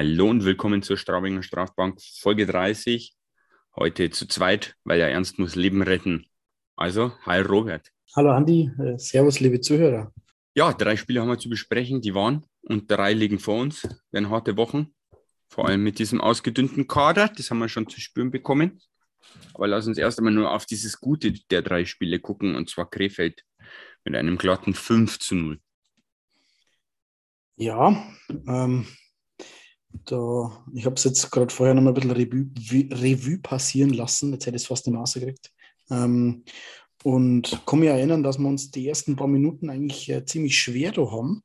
Hallo und willkommen zur Straubinger Strafbank Folge 30. Heute zu zweit, weil der Ernst muss Leben retten. Also, hi Robert. Hallo Andi, äh, Servus liebe Zuhörer. Ja, drei Spiele haben wir zu besprechen, die waren und drei liegen vor uns. Werden harte Wochen, vor allem mit diesem ausgedünnten Kader, das haben wir schon zu spüren bekommen. Aber lass uns erst einmal nur auf dieses Gute der drei Spiele gucken, und zwar Krefeld mit einem glatten 5 zu 0. Ja, ähm, da, ich habe es jetzt gerade vorher noch mal ein bisschen Revue, Revue passieren lassen. Jetzt hätte ich es fast nicht mehr rausgekriegt. Ähm, und kann mich erinnern, dass wir uns die ersten paar Minuten eigentlich äh, ziemlich schwer da haben.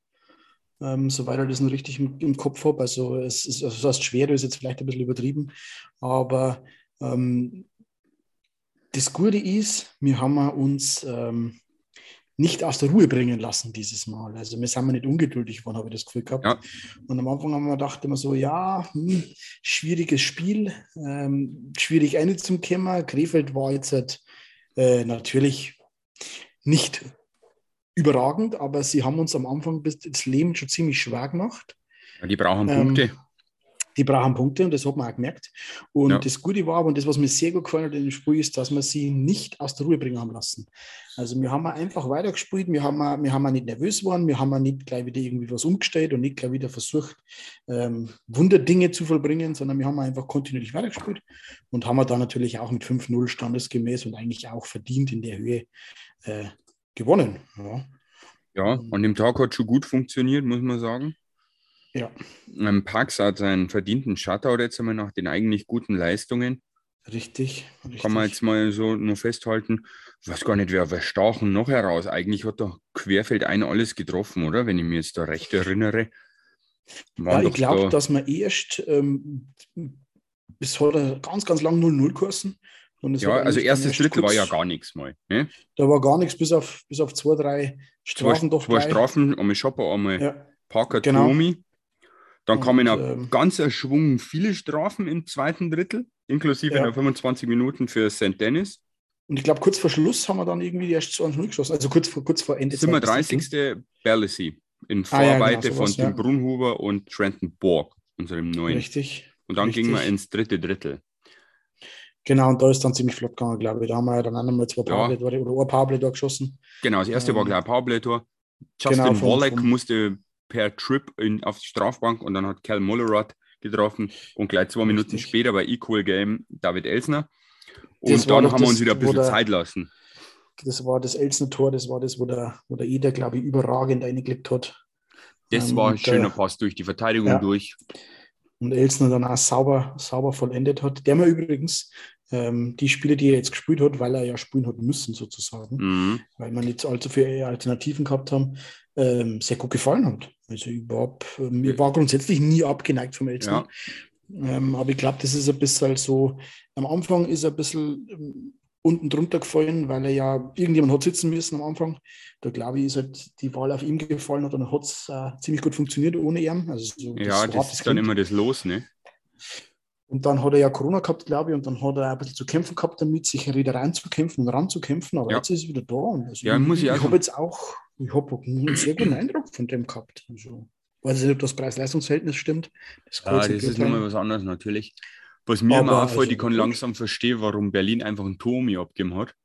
Ähm, soweit ich das noch richtig im, im Kopf habe. Also, es ist, also das heißt, schwer ist jetzt vielleicht ein bisschen übertrieben. Aber ähm, das Gute ist, wir haben uns ähm, nicht aus der Ruhe bringen lassen dieses Mal. Also wir sind nicht ungeduldig geworden, habe ich das Gefühl gehabt. Ja. Und am Anfang haben wir gedacht immer so, ja, hm, schwieriges Spiel, ähm, schwierig einzukommen. Krefeld war jetzt halt, äh, natürlich nicht überragend, aber sie haben uns am Anfang das Leben schon ziemlich schwer gemacht. Ja, die brauchen Punkte. Die brauchen Punkte und das hat man auch gemerkt. Und ja. das Gute war, und das, was mir sehr gut gefallen hat in dem Spiel, ist, dass wir sie nicht aus der Ruhe bringen haben lassen. Also wir haben einfach weitergespielt, wir haben, wir haben nicht nervös geworden, wir haben nicht gleich wieder irgendwie was umgestellt und nicht gleich wieder versucht, ähm, Wunderdinge zu vollbringen, sondern wir haben einfach kontinuierlich weitergespielt und haben dann natürlich auch mit 5-0 standesgemäß und eigentlich auch verdient in der Höhe äh, gewonnen. Ja. ja, an dem Tag hat schon gut funktioniert, muss man sagen. Ja. Ähm, Pax hat seinen verdienten Shutout jetzt einmal nach den eigentlich guten Leistungen. Richtig, richtig. Kann man jetzt mal so nur festhalten. Ich weiß gar nicht, wer verstachen noch heraus. Eigentlich hat doch Querfeld ein alles getroffen, oder? Wenn ich mich jetzt da recht erinnere. ja, ich glaube, da dass man erst ähm, bis heute ganz, ganz lang 0-0 kursen. ja, also erstes Drittel war ja gar nichts mal. Ne? Da war gar nichts, bis auf, bis auf zwei, drei Strafen zwei, doch. Zwei Strafen, einmal Schopper, einmal ja. Parker genau. Tomi. Dann kamen und, ähm, ganz Schwung viele Strafen im zweiten Drittel, inklusive ja. 25 Minuten für St. Dennis. Und ich glaube, kurz vor Schluss haben wir dann irgendwie erst 20 geschossen, also kurz vor, kurz vor Ende. 37. Berlesy in Vorarbeite ah, ja, genau, von Tim ja. Brunhuber und Trenton Borg, unserem neuen. Richtig. Und dann richtig. gingen wir ins dritte Drittel. Genau, und da ist dann ziemlich flott gegangen, glaube ich. Da haben wir ja dann einmal zwei ja. oder ein Powerplay-Tor geschossen. Genau, das erste ähm, war gleich ein. Justin genau, vom, Wallach vom, musste per Trip in, auf die Strafbank und dann hat Cal Mullerod getroffen und gleich zwei Minuten Richtig. später bei Equal Game David Elsner. Und das dann haben wir uns wieder ein bisschen der, Zeit lassen. Das war das Elsner-Tor, das war das, wo der, wo der Eder, glaube ich, überragend eingelegt hat. Das ähm, war ein schöner Pass durch die Verteidigung ja. durch. Und Elsner dann auch sauber, sauber vollendet hat. Der mir übrigens ähm, die Spiele, die er jetzt gespielt hat, weil er ja spielen hat müssen, sozusagen, mhm. weil wir nicht allzu viele Alternativen gehabt haben, ähm, sehr gut gefallen hat. Also ich war, mir war grundsätzlich nie abgeneigt vom Elsner. Ja. Ähm, aber ich glaube, das ist ein bisschen so, am Anfang ist er ein bisschen ähm, unten drunter gefallen, weil er ja, irgendjemand hat sitzen müssen am Anfang. Da glaube ich, ist halt die Wahl auf ihm gefallen und dann hat es äh, ziemlich gut funktioniert ohne ihn. Also so, ja, das, das ist dann immer das Los, ne? Und dann hat er ja Corona gehabt, glaube ich, und dann hat er ein bisschen zu kämpfen gehabt damit, sich wieder reinzukämpfen und ranzukämpfen. Aber ja. jetzt ist er wieder da. Also ja, ich, muss ich, ich habe jetzt auch, ich habe einen sehr guten Eindruck von dem gehabt. Also, weiß nicht, ob das Preis-Leistungs-Verhältnis stimmt. Das, ja, das ist nochmal was anderes natürlich. Was mir aber auffällt, also, ich kann langsam verstehen, warum Berlin einfach einen Tomi abgegeben hat.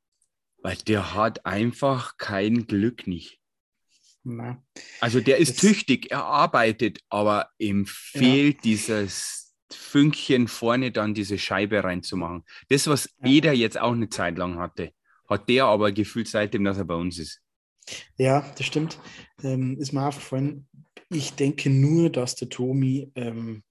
Weil der hat einfach kein Glück nicht. Na, also der ist tüchtig, er arbeitet, aber ihm fehlt ja. dieses Fünkchen vorne dann diese Scheibe reinzumachen. Das, was. Eder jetzt auch eine Zeit lang hatte, hat der aber gefühlt seitdem, dass er bei uns ist. Ja, das stimmt. Ähm, ist mir aufgefallen. Ich denke nur, dass der Tomi ähm,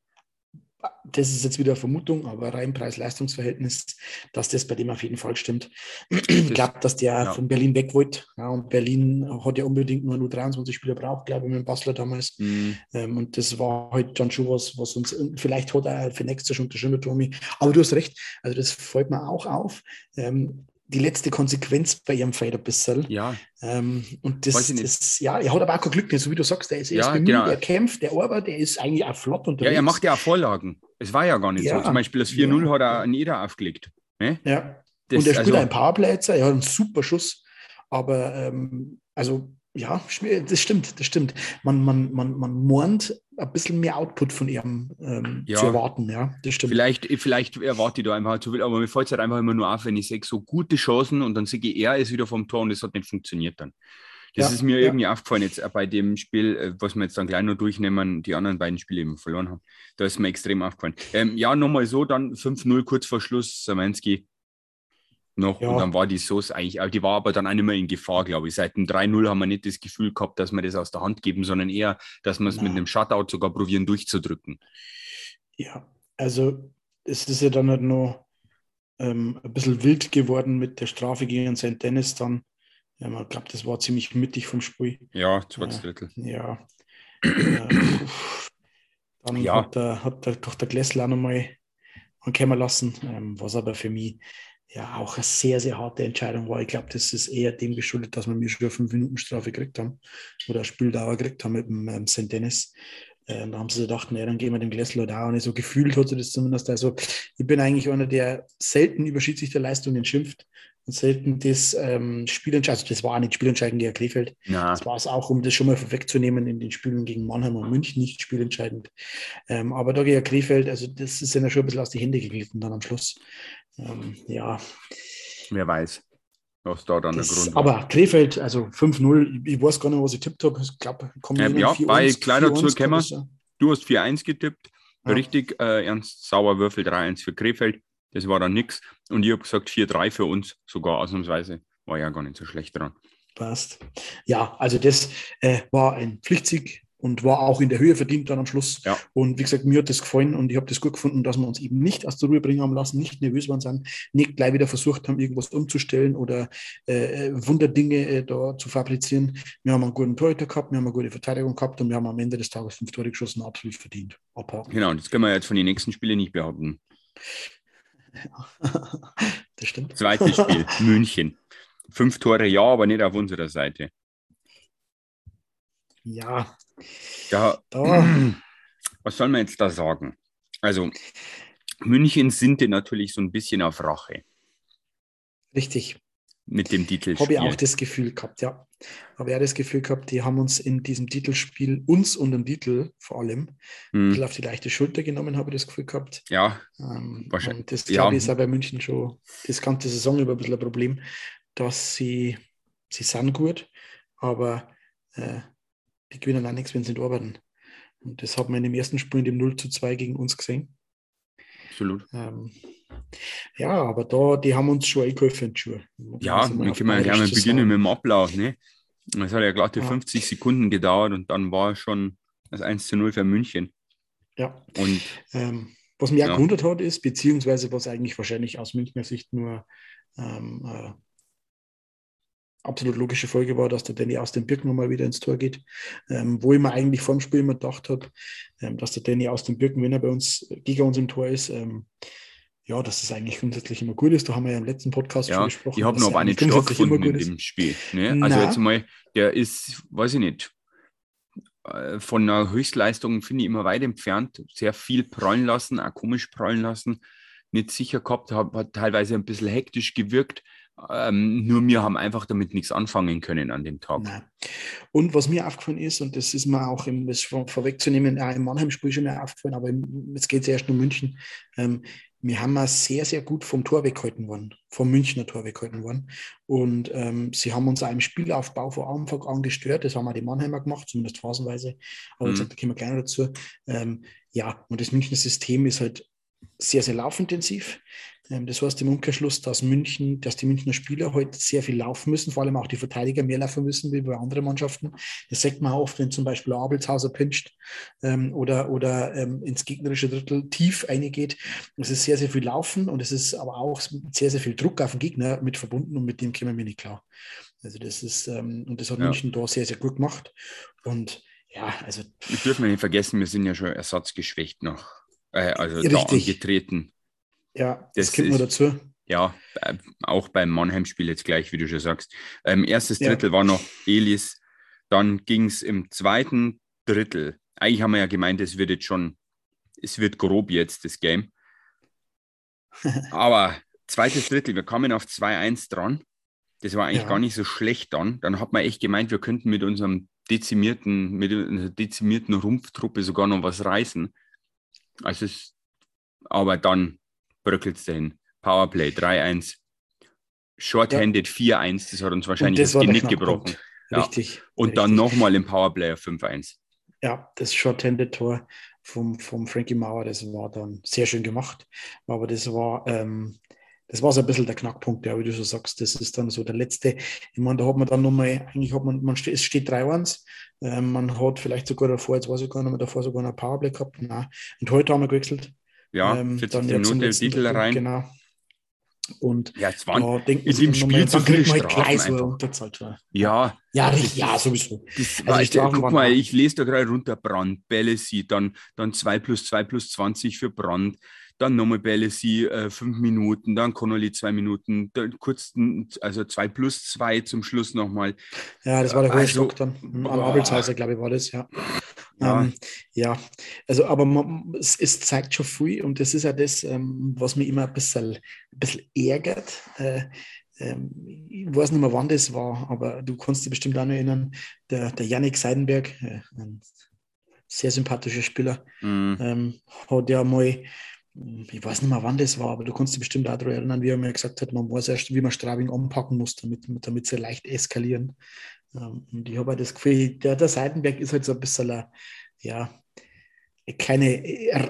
das ist jetzt wieder Vermutung, aber rein Preis-Leistungs-Verhältnis, dass das bei dem auf jeden Fall stimmt. Ich glaube, dass der ja. von Berlin weg wollte. Ja, und Berlin hat ja unbedingt nur nur 23 Spieler braucht, glaube ich, mit dem Basler damals. Mhm. Ähm, und das war halt dann schon was, was uns, vielleicht hat er für nächstes schon unterschrieben, Tommy. Aber du hast recht, also das fällt mir auch auf. Ähm, die letzte Konsequenz bei ihrem Fight ein bisschen. Ja. Ähm, und das, das, ja, er hat aber auch kein Glück, so wie du sagst, der ist, ja, bemüht, genau. er kämpft, der arbeitet, der ist eigentlich auch flott unterwegs. Ja, er macht ja auch Vorlagen. Es war ja gar nicht ja. so. Zum Beispiel das 4-0 ja. hat er an jeder aufgelegt. Ne? Ja. Das, und er spielt also, einen Powerplay, er hat einen super Schuss, aber ähm, also ja, das stimmt, das stimmt. Man, man, man, man mournt ein bisschen mehr Output von ihm ähm, ja. zu erwarten, ja, das stimmt. Vielleicht, vielleicht erwarte ich da einfach zu viel, aber mir fällt es halt einfach immer nur auf, wenn ich sehe, so gute Chancen und dann sehe ich, er ist wieder vom Tor und das hat nicht funktioniert dann. Das ja, ist mir ja. irgendwie aufgefallen jetzt bei dem Spiel, äh, was wir jetzt dann gleich noch durchnehmen, die anderen beiden Spiele eben verloren haben. Da ist mir extrem aufgefallen. Ähm, ja, nochmal so, dann 5-0 kurz vor Schluss, Samanski noch ja. und dann war die Sauce eigentlich, die war aber dann auch nicht mehr in Gefahr, glaube ich. Seit dem 3-0 haben wir nicht das Gefühl gehabt, dass wir das aus der Hand geben, sondern eher, dass wir es mit einem Shutout sogar probieren durchzudrücken. Ja, also es ist ja dann halt noch ähm, ein bisschen wild geworden mit der Strafe gegen St. Dennis dann. Ja, man glaubt, das war ziemlich mittig vom Spiel. Ja, zweites Drittel. Ja. äh, dann ja. hat, der, hat der, doch der Glessler nochmal ankommen lassen, ähm, was aber für mich ja auch eine sehr, sehr harte Entscheidung war. Ich glaube, das ist eher dem geschuldet, dass wir mir schon fünf Minuten Strafe gekriegt haben oder Spieldauer gekriegt haben mit dem ähm, St. Dennis. Äh, da haben sie gedacht, nee, dann gehen wir dem Gläsler da. Und so gefühlt hat sie das zumindest. Also, ich bin eigentlich einer, der selten über Schiedsrichterleistungen schimpft und selten das ähm, Spielentscheidend, also das war auch nicht spielentscheidend gegen Krefeld. Ja. Das war es auch, um das schon mal vorwegzunehmen in den Spielen gegen Mannheim und München, nicht spielentscheidend. Ähm, aber da gegen Krefeld, also das ist ja schon ein bisschen aus die Hände geglitten dann am Schluss. Ähm, ja. Wer weiß, was da dann das, der Grund war. Aber Krefeld, also 5-0, ich weiß gar nicht, was ich tippt habe. Ich glaube, kommen ähm, Ja, bei kleiner Zukämmer, du hast 4-1 getippt. Ja. Richtig, äh, Ernst Sauerwürfel 3-1 für Krefeld. Das war dann nichts. Und ich habe gesagt 4-3 für uns, sogar ausnahmsweise. War ja gar nicht so schlecht dran. Passt. Ja, also das äh, war ein Pflichtsieg und war auch in der Höhe verdient dann am Schluss. Ja. Und wie gesagt, mir hat das gefallen und ich habe das gut gefunden, dass wir uns eben nicht aus der Ruhe bringen haben lassen, nicht nervös waren sind, nicht gleich wieder versucht haben, irgendwas umzustellen oder äh, Wunderdinge äh, da zu fabrizieren. Wir haben einen guten Torhüter gehabt, wir haben eine gute Verteidigung gehabt und wir haben am Ende des Tages fünf Tore geschossen, absolut verdient. Abhaken. Genau, das können wir jetzt von den nächsten Spielen nicht behaupten. das stimmt. Zweites Spiel, München. Fünf Tore ja, aber nicht auf unserer Seite. Ja. Ja. Was soll man jetzt da sagen? Also, München sind natürlich so ein bisschen auf Rache. Richtig. Mit dem Titel. Habe ich auch das Gefühl gehabt, ja. Habe ich das Gefühl gehabt, die haben uns in diesem Titelspiel, uns und den Titel vor allem, hm. ein bisschen auf die leichte Schulter genommen, habe ich das Gefühl gehabt. Ja. Ähm, wahrscheinlich. Und das, glaube ich, ist auch bei München schon das ganze Saison über ein bisschen ein Problem, dass sie, sie sind gut, aber äh, die gewinnen auch nichts, wenn sie nicht arbeiten. Und das hat man in dem ersten Spiel, in dem 0 zu 2 gegen uns gesehen. Absolut. Ähm, ja, aber da, die haben uns schon eingeholfen Schuhe. Ja, dann können wir gerne beginnen mit dem Ablauf. Ne? Es hat ja glatte ja. 50 Sekunden gedauert und dann war schon das 1 zu 0 für München. Ja. Und, ähm, was mich ja. auch gewundert hat, ist, beziehungsweise was eigentlich wahrscheinlich aus Münchner Sicht nur ähm, äh, absolut logische Folge war, dass der Danny aus dem Birken nochmal wieder ins Tor geht. Ähm, wo ich mir eigentlich vor dem Spiel immer gedacht habe, ähm, dass der Danny aus dem Birken, wenn er bei uns gegen uns im Tor ist, ähm, ja, dass das eigentlich grundsätzlich immer gut ist. Da haben wir ja im letzten Podcast ja, schon gesprochen. Ich habe noch aber nicht stattgefunden in dem Spiel. Ne? Also jetzt mal, der ist, weiß ich nicht, äh, von einer Höchstleistung finde ich immer weit entfernt. Sehr viel prallen lassen, auch komisch prallen lassen. Nicht sicher gehabt, hat, hat teilweise ein bisschen hektisch gewirkt. Ähm, nur wir haben einfach damit nichts anfangen können an dem Tag. Nein. Und was mir aufgefallen ist, und das ist mir auch im, das vor, vorwegzunehmen, auch im Mannheim-Spiel schon mir aufgefallen, aber jetzt geht es erst nur München. Ähm, wir haben mal sehr, sehr gut vom Tor weggehalten worden, vom Münchner Tor weggehalten worden. Und ähm, sie haben uns auch im Spielaufbau vor Anfang an gestört. Das haben auch die Mannheimer gemacht, zumindest phasenweise. Aber mhm. gesagt, da kommen wir gerne dazu. Ähm, ja, und das Münchner System ist halt sehr, sehr laufintensiv. Ähm, das heißt im Umkehrschluss, dass München, dass die Münchner Spieler heute sehr viel laufen müssen, vor allem auch die Verteidiger mehr laufen müssen wie bei anderen Mannschaften. Das sagt man oft, wenn zum Beispiel Abelshauser pinscht ähm, oder, oder ähm, ins gegnerische Drittel tief eingeht. Es ist sehr, sehr viel Laufen und es ist aber auch sehr, sehr viel Druck auf den Gegner mit verbunden und mit dem kommen wir nicht klar. Also das ist, ähm, und das hat ja. München da sehr, sehr gut gemacht. Und ja, also. Wir dürfen nicht vergessen, wir sind ja schon ersatzgeschwächt noch. Äh, also Richtig. da angetreten. Ja, das, das kommt nur dazu. Ja, äh, auch beim Mannheim-Spiel jetzt gleich, wie du schon sagst. Ähm, erstes Drittel ja. war noch Elis, dann ging es im zweiten Drittel. Eigentlich haben wir ja gemeint, es wird jetzt schon, es wird grob jetzt das Game. Aber zweites Drittel, wir kamen auf 2-1 dran. Das war eigentlich Ja. gar nicht so schlecht dann. Dann hat man echt gemeint, wir könnten mit unserem dezimierten, mit unserer dezimierten Rumpftruppe sogar noch was reißen. Also es, aber dann bröckelt es dahin. Powerplay 3-1. Shorthanded 4-1, das hat uns wahrscheinlich das, der Genick gebrochen. Ja. Richtig. Und dann richtig. nochmal im Powerplay auf 5-1. Ja, das Short-Handed-Tor vom, vom Frankie Mauer, das war dann sehr schön gemacht. Aber das war, ähm, das war so ein bisschen der Knackpunkt, ja, wie du so sagst. Das ist dann so der letzte. Ich meine, da hat man dann nochmal, eigentlich hat man, man steht, es steht 3-1. Ähm, man hat vielleicht sogar davor, jetzt weiß ich gar nicht mehr, davor sogar noch ein Powerplay gehabt. Nein. Und heute haben wir gewechselt. Ja, Ähm, 40 dann Minuten letzten Titel rein. Genau. Und Ja, es waren, da denken in dem Spiel zu viele man halt Strafen gleich so eine einfach. Unterzahl. Ja, ja, ja, richtig, ja, sowieso. Das Also war, Strafen guck waren mal, ich lese da gerade runter, Brand, Bellesi, dann, dann 2 plus 2 plus 20 für Brand, dann nochmal Bellesi, äh, 5 Minuten, dann Connolly 2 Minuten, dann kurz, also 2 plus 2 zum Schluss nochmal. Ja, das war der hohe Also, Stock dann. Am. Abelshauser, glaube ich, war das, ja. Ja. Ähm, ja, also aber man, es, es zeigt schon viel und das ist ja das, ähm, was mich immer ein bisschen, ein bisschen ärgert. Äh, ähm, ich weiß nicht mehr, wann das war, aber du kannst dich bestimmt auch noch erinnern, der, der Yannick Seidenberg, äh, ein sehr sympathischer Spieler, Mhm. ähm, hat ja mal, ich weiß nicht mehr, wann das war, aber du kannst dich bestimmt daran erinnern, wie er mir gesagt hat, man weiß erst, wie man Straubing anpacken muss, damit, damit sie leicht eskalieren. Ähm, und ich habe das Gefühl, der, der Seitenberg ist halt so ein bisschen, ja, keine,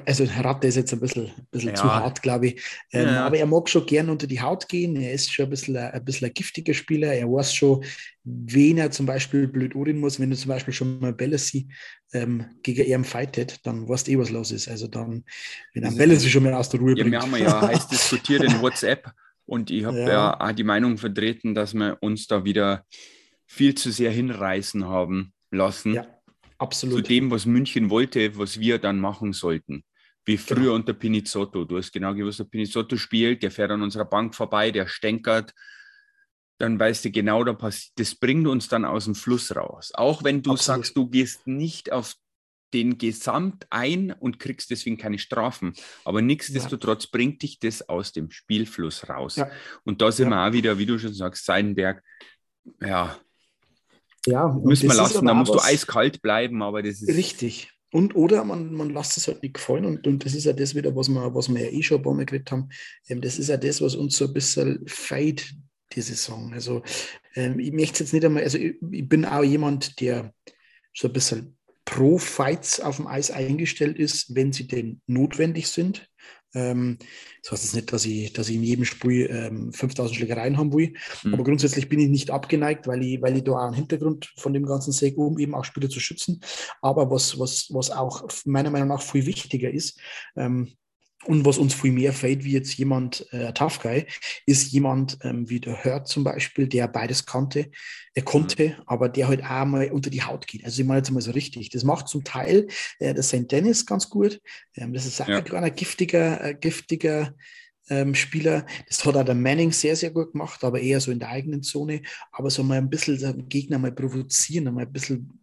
also Ratte ist jetzt ein bisschen, ein bisschen Ja. zu hart, glaube ich. Ähm, Ja. Aber er mag schon gern unter die Haut gehen. Er ist schon ein bisschen, ein, ein bisschen ein giftiger Spieler. Er weiß schon, wen er zum Beispiel blöd ohren muss. Wenn du zum Beispiel schon mal Bellesi ähm, gegen ihn fightet, dann weißt du eh, was los ist. Also dann, wenn ein ist- Bellesi schon mal aus der Ruhe Ja, bringt. wir haben ja heiß diskutiert in WhatsApp und ich habe Ja. ja. auch die Meinung vertreten, dass wir uns da wieder viel zu sehr hinreißen haben lassen. Ja, zu absolut. dem, was München wollte, was wir dann machen sollten. Wie früher Genau. unter Pinizotto. Du hast genau gewusst, der Pinizotto spielt, der fährt an unserer Bank vorbei, der stänkert. Dann weißt du genau, da passiert, das bringt uns dann aus dem Fluss raus. Auch wenn du Absolut. sagst, du gehst nicht auf den Gesamt ein und kriegst deswegen keine Strafen. Aber nichtsdestotrotz bringt dich das aus dem Spielfluss raus. Ja. Und da sind Ja. wir auch wieder, wie du schon sagst, Seidenberg. Ja, Ja, müssen wir lassen. Da musst du eiskalt bleiben, aber das ist. Richtig. Und oder man, man lässt es halt nicht gefallen und, und das ist ja das wieder, was wir, was wir ja eh schon ein paar Mal geredet haben. Ähm, das ist ja das, was uns so ein bisschen feit, die Saison. Also ähm, ich möchte jetzt nicht einmal, also ich, ich bin auch jemand, der so ein bisschen pro Fights auf dem Eis eingestellt ist, wenn sie denn notwendig sind. Ähm, das heißt jetzt nicht, dass ich, dass ich in jedem Spiel ähm, 5000 Schlägereien haben will, Mhm. aber grundsätzlich bin ich nicht abgeneigt, weil ich, weil ich da auch einen Hintergrund von dem ganzen sehe, um eben auch Spieler zu schützen. Aber was, was, was auch meiner Meinung nach viel wichtiger ist, ähm, und was uns viel mehr fällt, wie jetzt jemand, äh, Guy, ist jemand ähm, wie der Hurt zum Beispiel, der beides kannte, er konnte, aber der halt auch mal unter die Haut geht. Also ich meine jetzt mal so richtig. Das macht zum Teil äh, der St. Dennis ganz gut. Ähm, das ist auch Ja. ein kleiner giftiger, äh, giftiger ähm, Spieler. Das hat auch der Manning sehr, sehr gut gemacht, aber eher so in der eigenen Zone. Aber so mal ein bisschen den Gegner mal provozieren, mal ein bisschen,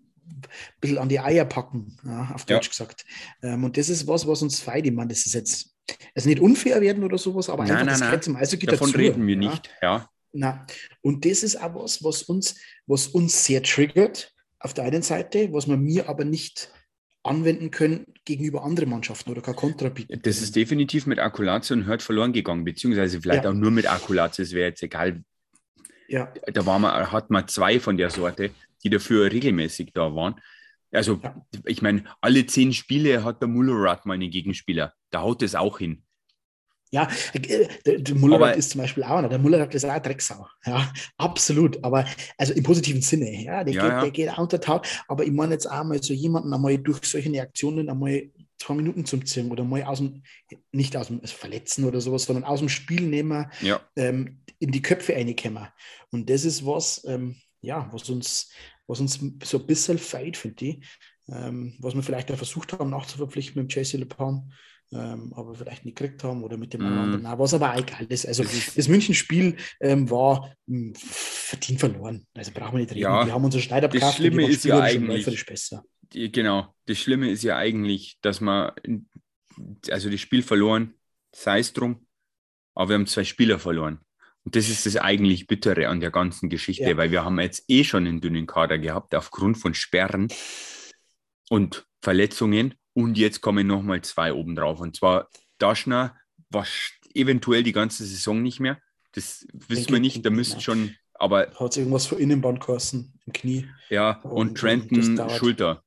bisschen an die Eier packen, ja, auf Ja. Deutsch gesagt. Ähm, und das ist was, was uns feiert. Ich meine, das ist jetzt also nicht unfair werden oder sowas, aber Nein, einfach nein, das nein. zum Eishockey Davon dazu. reden wir ja. nicht. Ja. Na, und das ist auch was, was uns, was uns sehr triggert auf der einen Seite, was wir mir aber nicht anwenden können gegenüber anderen Mannschaften oder kein Kontra bieten. Das ist definitiv mit Akkulatio und Hurt verloren gegangen, beziehungsweise vielleicht Ja. auch nur mit Akkulatio, es wäre jetzt egal. ja, Da war man, hat man zwei von der Sorte, die dafür regelmäßig da waren. Also, Ja. ich meine, alle zehn Spiele hat der Mullerat mal einen Gegenspieler. Da haut es auch hin. ja, äh, der, der Muller Aber- ist zum Beispiel auch einer. Der Muller ist auch ein Drecksau. Ja, absolut. Aber also im positiven Sinne. Ja, der, Ja, geht, ja. der geht unter Tag. Aber ich meine jetzt auch mal so jemanden einmal durch solche Aktionen einmal zwei Minuten zum Ziehen oder mal aus dem, nicht aus dem also Verletzen oder sowas, sondern aus dem Spiel nehmen, Ja, ähm, in die Köpfe reinkommen. Und das ist was, ähm, ja, was uns, was uns so ein bisschen feit, finde ich. Ähm, was wir vielleicht auch versucht haben, nachzuverpflichten mit dem JC Le Pen, ähm, aber vielleicht nicht gekriegt haben oder mit dem Mhm. anderen. Was aber auch egal ist. Also Das München-Spiel ähm, war mh, verdient verloren. Also brauchen wir nicht reden. Ja, die haben unseren Schneider das Schlimme ist ja eigentlich- besser. die, genau. Das Schlimme ist ja eigentlich, dass man, also das Spiel verloren, sei es drum, aber wir haben zwei Spieler verloren. Und das ist das eigentlich Bittere an der ganzen Geschichte, Ja. weil wir haben jetzt eh schon einen dünnen Kader gehabt aufgrund von Sperren und Verletzungen. Und jetzt kommen nochmal zwei obendrauf. Und zwar Daschner war eventuell die ganze Saison nicht mehr. Das wissen wir nicht. Da müsste schon, aber Hat irgendwas für Innenband kosten im Knie. ja, Und- und Trenton. Schulter.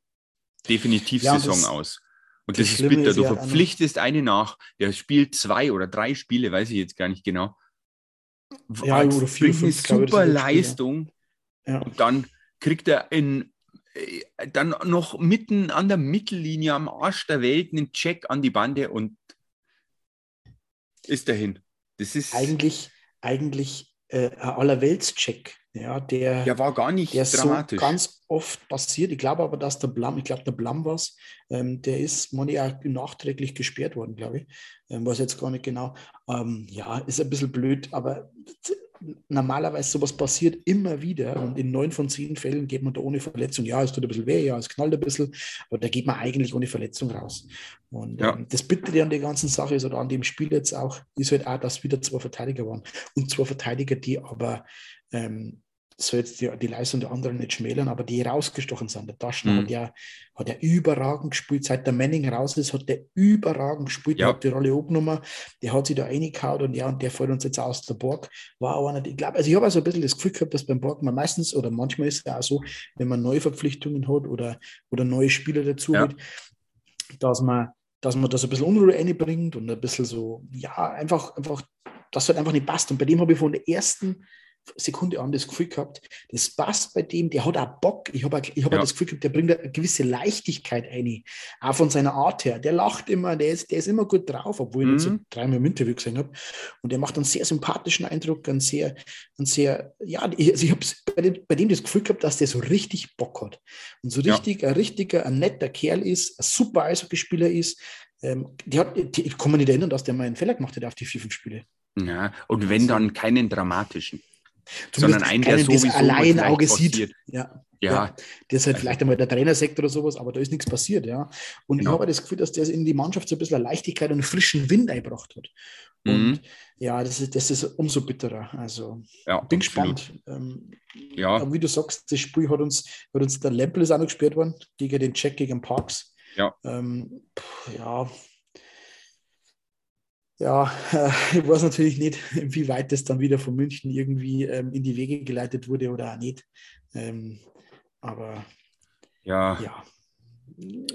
Definitiv Ja, Saison das- aus. Und das das, ist bitter. ist Du ja verpflichtest eine nach, der spielt zwei oder drei Spiele, weiß ich jetzt gar nicht genau. Ja, Als- oder vier, fünf, glaube super Spiele. Leistung Ja. und dann kriegt er in, äh, dann noch mitten an der Mittellinie am Arsch der Welt einen Check an die Bande und ist dahin. Das ist, Eigentlich, eigentlich äh, ein Allerweltscheck, ja, der, der war gar nicht der so dramatisch. ganz oft passiert. Ich glaube aber, dass der Blam, ich glaube, der Blam war ähm, der ist man ja nachträglich gesperrt worden, glaube ich. Ähm, weiß jetzt gar nicht genau. Ähm, ja, ist ein bisschen blöd, aber normalerweise sowas passiert immer wieder und in neun von zehn Fällen geht man da ohne Verletzung. Ja, es tut ein bisschen weh, ja, es knallt ein bisschen, aber da geht man eigentlich ohne Verletzung raus. Und Ja. ähm, das Bittere an der ganzen Sache ist oder an dem Spiel jetzt auch, ist halt auch, dass wieder zwei Verteidiger waren. Und zwei Verteidiger, die aber ähm, soll jetzt die, die Leistung der anderen nicht schmälern, aber die rausgestochen sind. Der Taschner Mhm. hat, ja, hat ja überragend gespielt. Seit der Manning raus ist, hat der überragend gespielt. Ja. Der hat die Rolle abgenommen. Der hat sich da reingehauen und ja, und der fällt uns jetzt aus der Borg. War auch einer, ich glaube, also ich habe also ein bisschen das Gefühl gehabt, dass beim Borg man meistens oder manchmal ist es ja auch so, wenn man neue Verpflichtungen hat oder, oder neue Spieler dazu Ja. holt, dass man, dass man das ein bisschen Unruhe reinbringt und ein bisschen so, ja, einfach, einfach, das halt einfach nicht passt. Und bei dem habe ich von der ersten Sekunde an das Gefühl gehabt, das passt bei dem, der hat auch Bock. Ich habe auch- ich habe Ja. das Gefühl gehabt, der bringt eine gewisse Leichtigkeit ein, auch von seiner Art her. Der lacht immer, der ist, der ist immer gut drauf, obwohl ich ihn so Mhm. dreimal im Interview gesehen habe. Und der macht einen sehr sympathischen Eindruck, einen sehr, einen sehr, ja, ich, also ich habe bei dem, bei dem das Gefühl gehabt, dass der so richtig Bock hat. Und so Ja. richtig, ein richtiger, ein netter Kerl ist, ein super Eishockeyspieler ist. Ähm, die hat, die, ich kann mich nicht erinnern, dass der mal einen Fehler gemacht hat auf die vier, fünf Spiele. Ja, und wenn Also- dann keinen dramatischen, Zumindest sondern einen, der keinen, das sowieso allein Auge sieht. passiert. Ja, Ja, Ja. das ist halt Also- vielleicht einmal der Trainersekt oder sowas, aber da ist nichts passiert, ja. Und Genau. ich habe das Gefühl, dass der in die Mannschaft so ein bisschen Leichtigkeit und frischen Wind eingebracht hat. Und Mhm. ja, das ist, das ist umso bitterer. Also ja bin gespannt. Ähm, Ja, aber wie du sagst, das Spiel hat uns, hat uns der Lempel ist auch noch gespielt worden, gegen den Check gegen Parks. Ja. Ähm, pff, ja. Ja, ich weiß natürlich nicht, wie weit das dann wieder von München irgendwie ähm, in die Wege geleitet wurde oder auch nicht. Ähm, aber ja. ja,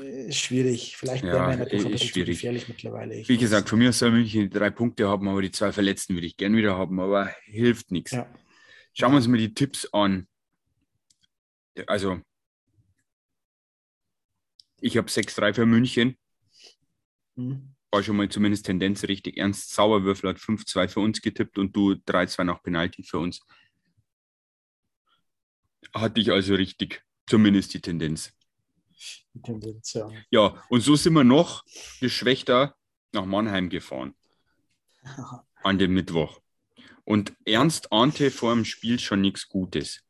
äh, schwierig. Vielleicht Ja, wäre man schwierig. gefährlich mittlerweile. Ich Wie gesagt, es von mir soll München drei Punkte haben, aber die zwei Verletzten würde ich gern wieder haben, aber hilft nichts. nicht. Ja. Schauen wir uns mal die Tipps an. Also, ich habe 6-3 für München. Hm. War schon mal zumindest Tendenz richtig. Ernst Sauerwürfel hat 5-2 für uns getippt und du 3-2 nach Penalty für uns. Hatte ich also richtig. Zumindest die Tendenz. Die Tendenz, ja. Ja, und so sind wir noch geschwächter nach Mannheim gefahren an dem Mittwoch. Und Ernst ahnte vor dem Spiel schon nichts Gutes.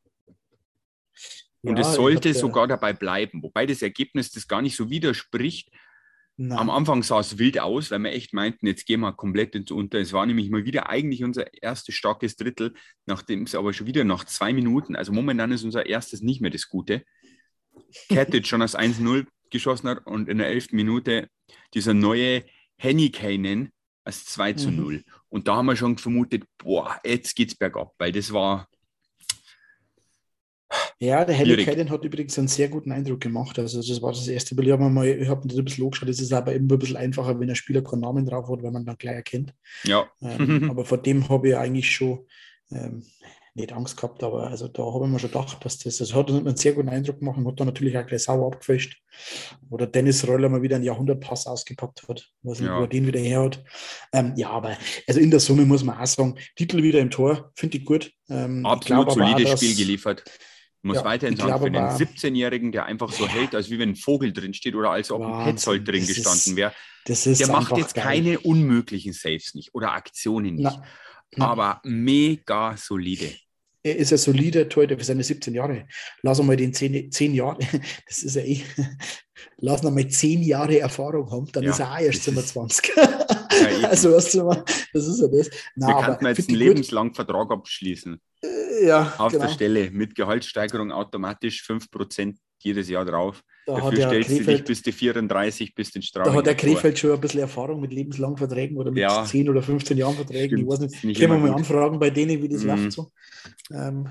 Und Ja, es sollte sogar dabei bleiben, wobei das Ergebnis das gar nicht so widerspricht. Nein. Am Anfang sah es wild aus, weil wir echt meinten, jetzt gehen wir komplett ins Unter. Es war nämlich mal wieder eigentlich unser erstes starkes Drittel, nachdem es aber schon wieder nach zwei Minuten, also momentan ist unser erstes nicht mehr das Gute. Kettic schon als 1-0 geschossen hat und in der elften Minute dieser neue Henny Kanen als 2 zu Mhm. 0. Und da haben wir schon vermutet, boah, jetzt geht's bergab, weil das war, Ja, der. Helly Kaden hat übrigens einen sehr guten Eindruck gemacht. Also das war das erste Bild. Ich habe mir mal, ich habe ein bisschen angeschaut. Das ist aber immer ein bisschen einfacher, wenn ein Spieler keinen Namen drauf hat, weil man dann gleich erkennt. ja, Ähm, aber vor dem habe ich eigentlich schon ähm, nicht Angst gehabt, aber also da habe ich mir schon gedacht, dass das, das hat einen sehr guten Eindruck gemacht und hat dann natürlich auch gleich sauer abgefischt. Oder Dennis Röller mal wieder einen Jahrhundertpass ausgepackt hat, was Ja. wo er den wieder her hat. Ähm, ja, aber also in der Summe muss man auch sagen, Titel wieder im Tor, finde ich gut. Ähm, ich absolut auch, solides dass- Spiel geliefert. Muss Ja, weiterhin sagen, glaube für aber- 17-Jährigen, der einfach so hält, als wie wenn ein Vogel drin steht oder als ob ein Wahnsinn, Petzold drin gestanden wäre. Der macht jetzt geil. keine unmöglichen Saves nicht oder Aktionen nicht, Na, na. aber mega solide. er ist ein solider Torhüter für seine 17 Jahre. Lass mal den 10, 10 Jahre, das ist ja eh, lass mal 10 Jahre Erfahrung haben, dann Ja, ist er auch erst das ist- 27. Ja, also, weißt du, das ist ja das. Nein, Wir könnten jetzt einen lebenslangen Vertrag abschließen. Ja, Auf genau. der Stelle mit Gehaltssteigerung automatisch 5% jedes Jahr drauf. Da Dafür stellst Krefeld, du dich bis du 34 bis den Strafen. Da hat der Krefeld schon ein bisschen Erfahrung mit lebenslangen Verträgen oder mit ja, 10 oder 15 Jahren Verträgen. Ich weiß nicht, nicht können wir mal gut. anfragen bei denen, wie das mhm. läuft so. Ähm,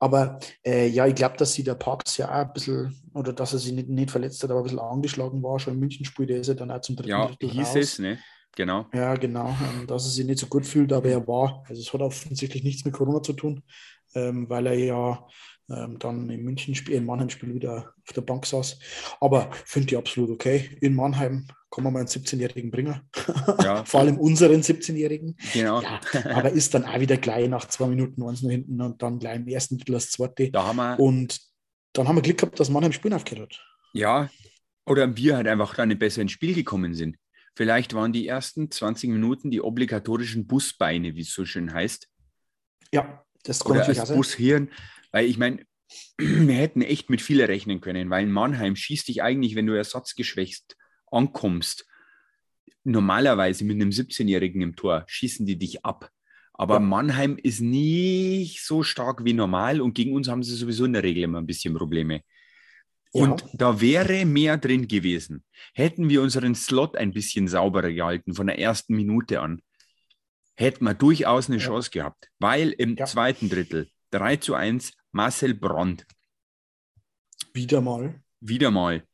aber äh, ja, ich glaube, dass sie der Parks ja auch ein bisschen, oder dass er sich nicht, nicht verletzt hat, aber ein bisschen angeschlagen war, schon im München-Spiel, der ist ja dann auch zum dritten Ja, Drittel hieß raus. es, ne? Genau. Ja, genau, ähm, dass er sich nicht so gut fühlt, aber er war. Also es hat offensichtlich nichts mit Corona zu tun, ähm, weil er ja ähm, dann im München-Spiel, im Mannheim-Spiel wieder auf der Bank saß. Aber finde ich absolut okay. In Mannheim kann man mal einen 17-Jährigen bringen. Ja. Vor allem unseren 17-Jährigen. Genau. Ja, aber ist dann auch wieder gleich nach zwei Minuten eins nur hinten und dann gleich im ersten Drittel das zweite. Da haben wir und dann haben wir Glück gehabt, dass Mannheim Spiel aufgehört hat. Ja, oder wir halt einfach dann besser ins Spiel gekommen sind. Vielleicht waren die ersten 20 Minuten die obligatorischen Busbeine, wie es so schön heißt. Ja, das kommt Oder als Bushirn. Weil ich meine, wir hätten echt mit viel rechnen können, weil in Mannheim schießt dich eigentlich, wenn du ersatzgeschwächt ankommst, normalerweise mit einem 17-Jährigen im Tor, schießen die dich ab. Aber ja. Mannheim ist nicht so stark wie normal und gegen uns haben sie sowieso in der Regel immer ein bisschen Probleme. Und ja. da wäre mehr drin gewesen. Hätten wir unseren Slot ein bisschen sauberer gehalten von der ersten Minute an, hätten wir durchaus eine ja. Chance gehabt. Weil im zweiten Drittel 3 zu 1 Marcel Brandt. Wieder mal. Wieder mal.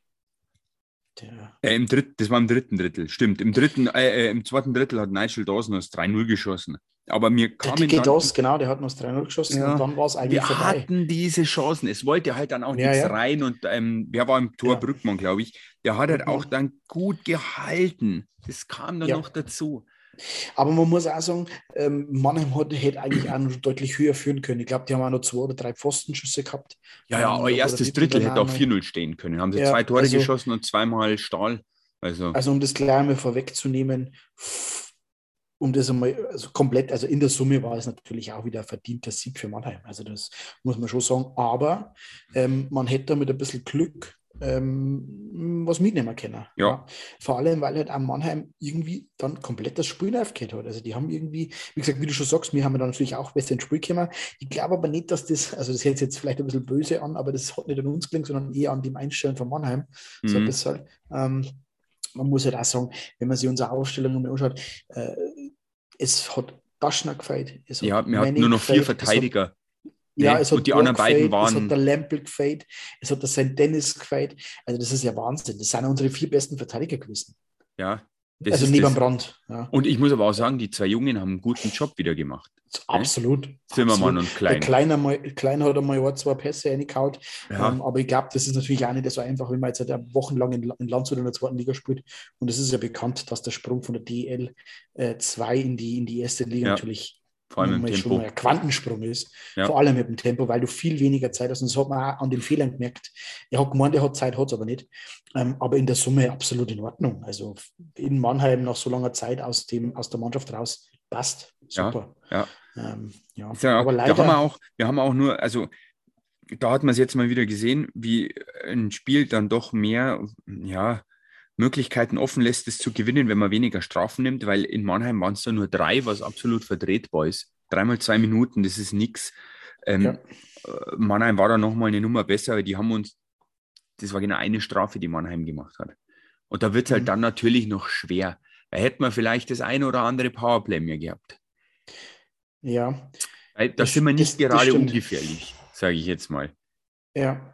Äh, im Dritt, das war im dritten Drittel, stimmt. Im, dritten, äh, äh im zweiten Drittel hat Nigel Dawson das 3-0 geschossen. Aber mir kam der Dawson, genau, der hat noch das 3-0 geschossen ja, und dann war es eigentlich wir vorbei. Wir hatten diese Chancen. Es wollte halt dann auch ja, nichts ja. rein und ähm, wer war im Tor? Ja. Brückmann, glaube ich. Der hat halt auch dann gut gehalten. Das kam dann noch dazu. Aber man muss auch sagen, ähm, Mannheim hat, hätte eigentlich auch noch deutlich höher führen können. Ich glaube, die haben auch noch zwei oder drei Pfostenschüsse gehabt. Ja, ja, aber erstes Drittel hätte auch 4-0 stehen können. Haben sie ja, zwei Tore also, geschossen und zweimal Stahl. Also, also um das gleich mal vorwegzunehmen, um das einmal also komplett, also in der Summe war es natürlich auch wieder ein verdienter Sieg für Mannheim. Also das muss man schon sagen. Aber ähm, man hätte damit ein bisschen Glück ähm, was mitnehmen können. Ja. ja. Vor allem, weil halt am Mannheim irgendwie dann komplett das Spiel aufgehört hat. Also die haben irgendwie, wie gesagt, wie du schon sagst, wir haben dann natürlich auch besser ins Spiel gekommen. Ich glaube aber nicht, dass das, also das hört sich jetzt vielleicht ein bisschen böse an, aber das hat nicht an uns gelingen, sondern eher an dem Einstellen von Mannheim. Mhm. So ein bisschen. Ähm, man muss halt auch sagen, wenn man sich unsere Aufstellung anschaut, äh, es hat Daschner gefällt. Ja, wir hatten nur noch vier Verteidiger. Ja, es hat und die anderen beiden waren. Es hat der Lempel gefällt, es hat der St. Dennis gefällt. Also, das ist ja Wahnsinn. Das sind unsere vier besten Verteidiger gewesen. Ja. also neben das. Brand. Ja. Und ich muss aber auch sagen, die zwei Jungen haben einen guten Job wieder gemacht. Absolut. Zimmermann Absolut. und Klein. Der Kleiner mal, Klein hat einmal ein, zwei Pässe reingekaut. Ja. Ähm, aber ich glaube, das ist natürlich auch nicht so einfach, wenn man jetzt halt wochenlang in, in Landshut in der zweiten Liga spielt. Und es ist ja bekannt, dass der Sprung von der DL 2 äh, in, die, in die erste Liga ja. natürlich vor allem im Tempo. schon ein Quantensprung ist. Ja. Vor allem mit dem Tempo, weil du viel weniger Zeit hast. Und das hat man auch an den Fehlern gemerkt. Er hat gemeint, er hat Zeit, hat es aber nicht. Ähm, aber in der Summe absolut in Ordnung. Also in Mannheim nach so langer Zeit aus, dem, aus der Mannschaft raus passt. Super. Ja, ja. Ähm, ja. aber leider. Da haben wir, auch, wir haben auch nur, also da hat man es jetzt mal wieder gesehen, wie ein Spiel dann doch mehr, ja, Möglichkeiten offen lässt, es zu gewinnen, wenn man weniger Strafen nimmt, weil in Mannheim waren es da nur drei, was absolut vertretbar ist. Dreimal zwei Minuten, das ist nichts. Ähm, ja. Äh, Mannheim war da nochmal eine Nummer besser, aber die haben uns, das war genau eine Strafe, die Mannheim gemacht hat. Und da wird es halt mhm. dann natürlich noch schwer. Da hätte man vielleicht das eine oder andere Powerplay mehr gehabt. Ja. Weil da das, sind wir nicht das, gerade das ungefährlich, sage ich jetzt mal. Ja,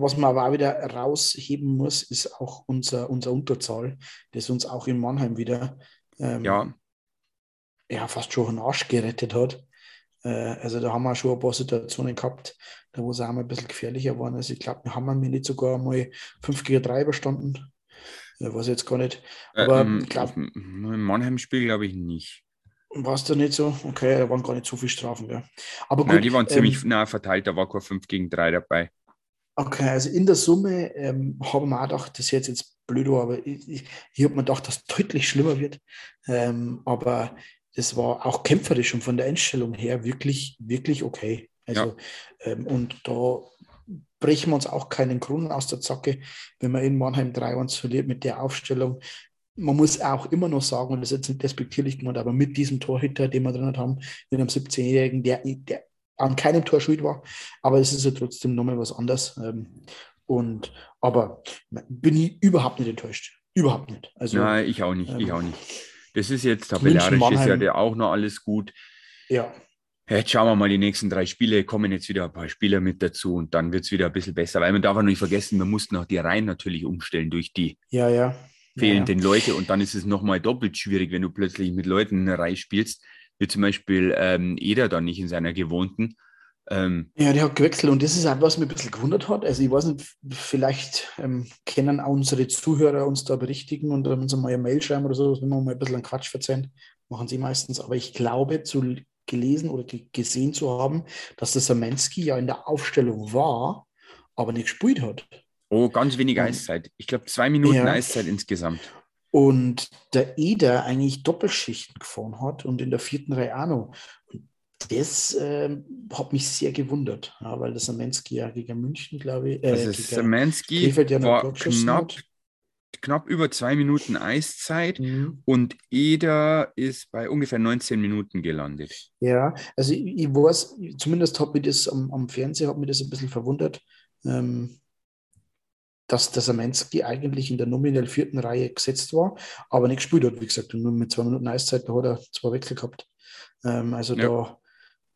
was man aber auch wieder rausheben muss, ist auch unser, unser Unterzahl, das uns auch in Mannheim wieder ähm, ja. ja, fast schon einen Arsch gerettet hat. Äh, also da haben wir schon ein paar Situationen gehabt, da wo es auch mal ein bisschen gefährlicher waren. Also ich glaube, wir haben wir nicht sogar mal 5 gegen 3 überstanden. Weiß ich jetzt gar nicht. Äh, aber ähm, ich glaube. Im Mannheim-Spiel glaube ich nicht. War es da nicht so? Okay, da waren gar nicht so viele Strafen. Ja. Aber gut, Nein, die waren ziemlich ähm, nah verteilt, da war kein 5 gegen 3 dabei. Okay, also in der Summe ähm, haben wir auch gedacht, das ist jetzt blöd, aber ich, ich, ich habe mir gedacht, dass es deutlich schlimmer wird. Ähm, aber das war auch kämpferisch und von der Einstellung her wirklich, wirklich okay. Also, ja. ähm, und da brechen wir uns auch keinen Grund aus der Zacke, wenn man in Mannheim 3-1 verliert mit der Aufstellung. man muss auch immer noch sagen, und das ist jetzt nicht despektierlich gemeint, aber mit diesem Torhüter, den wir drin haben, mit einem 17-Jährigen, der, der an keinem Tor schuld war, aber es ist ja trotzdem nochmal was anderes. Ähm, und, aber bin ich überhaupt nicht enttäuscht. Überhaupt nicht. Also, Nein, ich auch nicht. Ähm, ich auch nicht. Das ist jetzt tabellarisch, ist ja der auch noch alles gut. Ja. Jetzt schauen wir mal, die nächsten drei Spiele kommen jetzt wieder ein paar Spieler mit dazu und dann wird es wieder ein bisschen besser. Weil man darf auch nicht vergessen, wir mussten auch die Reihen natürlich umstellen durch die ja, ja. fehlenden ja, Leute und dann ist es nochmal doppelt schwierig, wenn du plötzlich mit Leuten eine Reihe spielst, wie zum Beispiel ähm, Eder dann nicht in seiner gewohnten. Ähm, ja, der hat gewechselt und das ist auch, was mich ein bisschen gewundert hat. Also ich weiß nicht, vielleicht ähm, können auch unsere Zuhörer uns da berichtigen und uns mal eine Mail schreiben oder so, wenn wir mal ein bisschen Quatsch verzeihen, machen sie meistens. Aber ich glaube, zu gelesen oder gesehen zu haben, dass der Samensky ja in der Aufstellung war, aber nicht gespielt hat. Oh, ganz wenig Eiszeit. Ich glaube, zwei Minuten ja. Eiszeit insgesamt. Und der Eder eigentlich Doppelschichten gefahren hat und in der vierten Reihe auch noch. Das äh, hat mich sehr gewundert, ja, weil der Samensky ja gegen München, glaube ich. Äh, also Samensky ja war knapp hat knapp über zwei Minuten Eiszeit mhm. und Eder ist bei ungefähr 19 Minuten gelandet. Ja, also ich, ich weiß, zumindest hat mich das am, am Fernseher hat mich das ein bisschen verwundert, ähm, dass der Samensky eigentlich in der nominell vierten Reihe gesetzt war, aber nicht gespielt hat, wie gesagt, und nur mit zwei Minuten Eiszeit, da hat er zwei Wechsel gehabt. Ähm, also ja. da,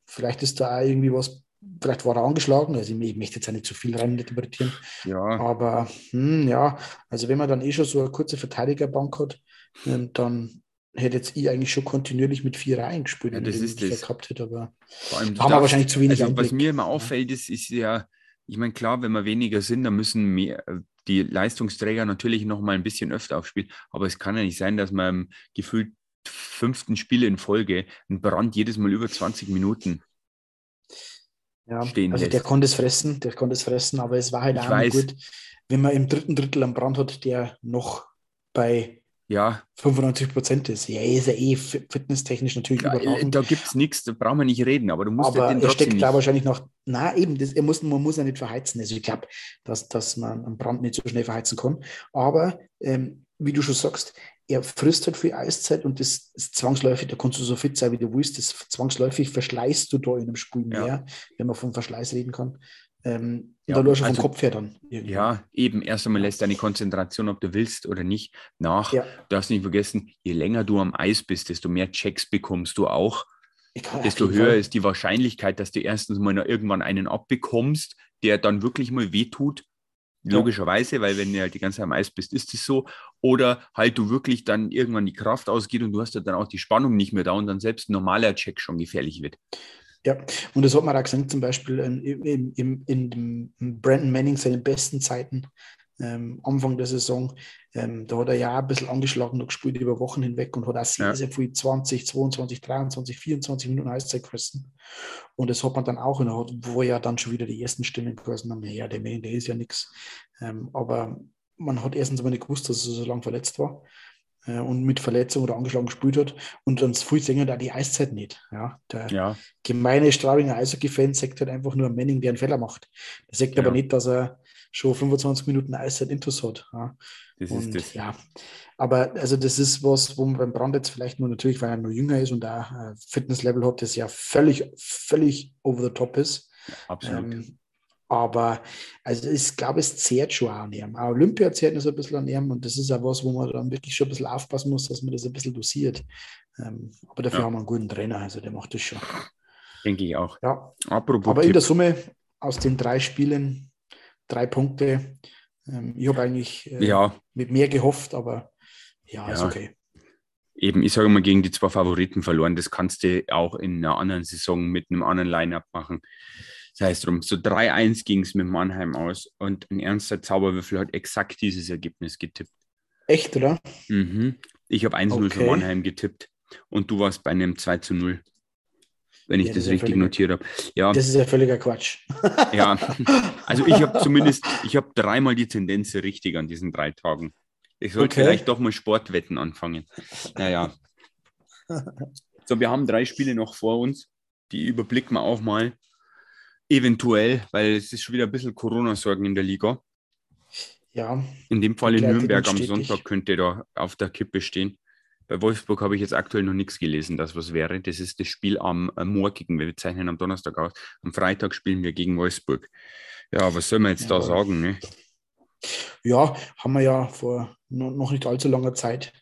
vielleicht ist da auch irgendwie was vielleicht war er angeschlagen, also ich, ich möchte jetzt auch nicht zu viel reininterpretieren. Ja. Aber hm, ja, also wenn man dann eh schon so eine kurze Verteidigerbank hat, ähm, dann hätte jetzt ich eigentlich schon kontinuierlich mit vier Reihen gespielt, ja, das ist das. gehabt hätte, aber allem, haben wir wahrscheinlich zu wenig also, Was mir immer auffällt, ist, ist ja, ich meine, klar, wenn wir weniger sind, dann müssen mehr, die Leistungsträger natürlich noch mal ein bisschen öfter aufspielen, aber es kann ja nicht sein, dass man gefühlt fünften Spiel in Folge ein Brand jedes Mal über 20 Minuten ja, stehen also lässt. der konnte es fressen, der konnte es fressen, aber es war halt ich auch weiß. gut, wenn man im dritten Drittel am Brand hat, der noch bei ja. 95 Prozent ist. Ja, ist ja eh fitnesstechnisch natürlich ja, überragend. Da gibt es nichts, da brauchen wir nicht reden, aber du musst aber den er steckt nicht. da wahrscheinlich noch, na eben, das, er muss, man muss ja nicht verheizen. Also ich glaube, dass, dass man am Brand nicht so schnell verheizen kann. Aber ähm, wie du schon sagst, er frisst halt viel Eiszeit und das ist zwangsläufig, da kannst du so fit sein, wie du willst, das zwangsläufig verschleißt du da in einem Spiel mehr, ja. wenn man vom Verschleiß reden kann. Ähm, ja, da läufst du also, vom Kopf her dann. Irgendwie. Ja, eben. Erst einmal lässt deine Konzentration, ob du willst oder nicht, nach. Ja. Du darfst nicht vergessen, je länger du am Eis bist, desto mehr Checks bekommst du auch. Desto höher Fall. ist die Wahrscheinlichkeit, dass du erstens mal noch irgendwann einen abbekommst, der dann wirklich mal wehtut Logischerweise, weil wenn du halt die ganze Zeit am Eis bist, ist es so. Oder halt du wirklich dann irgendwann die Kraft ausgeht und du hast ja dann auch die Spannung nicht mehr da und dann selbst ein normaler Check schon gefährlich wird. Ja, und das hat man auch gesehen, zum Beispiel in, in, in, in Brandon Manning seinen besten Zeiten ähm, Anfang der Saison. Ähm, da hat er ja ein bisschen angeschlagen noch gespielt über Wochen hinweg und hat auch sehr, ja. sehr viel 20, 22, 23, 24 Minuten Eiszeit gefressen. Und das hat man dann auch, wo ja dann schon wieder die ersten Stimmen gehört haben, ja, der Mann, der ist ja nichts. Ähm, aber man hat erstens mal nicht gewusst, dass er so lange verletzt war äh, und mit Verletzung oder angeschlagen gespielt hat. Und dann viel Sänger da die Eiszeit nicht. Ja, der ja. gemeine Straubinger Eishockey-Fan sagt halt einfach nur Manning, der einen Fehler macht. Der sagt ja. aber nicht, dass er schon 25 Minuten Eiszeit intus hat. Ja. Das und, ist das. Ja, aber also das ist was, wo man beim Brand jetzt vielleicht nur natürlich, weil er nur jünger ist und da ein Fitnesslevel hat, das ja völlig, völlig over the top ist. Absolut. Ähm, aber also ich glaube, es zehrt schon an ihm. Auch Olympia zehrt es ein bisschen an ihm und das ist auch was, wo man dann wirklich schon ein bisschen aufpassen muss, dass man das ein bisschen dosiert. Ähm, aber dafür ja. haben wir einen guten Trainer, also der macht das schon. Denke ich auch. Ja. Apropos aber Tipp. in der Summe aus den drei Spielen drei Punkte. Ähm, ich habe eigentlich äh, ja. mit mehr gehofft, aber ja, ja, ist okay. Eben, ich sage mal, gegen die zwei Favoriten verloren. Das kannst du auch in einer anderen Saison mit einem anderen Line-Up machen. Das heißt drum, so 3-1 ging es mit Mannheim aus und ein ernster Zauberwürfel hat exakt dieses Ergebnis getippt. Echt, oder? Mhm. Ich habe 1-0 okay. für Mannheim getippt und du warst bei einem 2 0 wenn ich ja, das, das richtig notiert habe. Ja. Das ist ja völliger Quatsch. ja, also ich habe zumindest, ich habe dreimal die Tendenz richtig an diesen drei Tagen. Ich sollte okay. vielleicht doch mal Sportwetten anfangen. Naja. So, wir haben drei Spiele noch vor uns. Die überblicken wir auch mal. Eventuell, weil es ist schon wieder ein bisschen Corona-Sorgen in der Liga. ja. In dem Fall in Nürnberg am. Sonntag könnte da auf der Kippe stehen. Bei Wolfsburg habe ich jetzt aktuell noch nichts gelesen, dass was wäre. Das ist das Spiel am äh, morgigen. Wir zeichnen am Donnerstag aus. Am Freitag spielen wir gegen Wolfsburg. Ja, was soll man jetzt da Ja. sagen? Ne? Ja, haben wir ja vor no- noch nicht allzu langer Zeit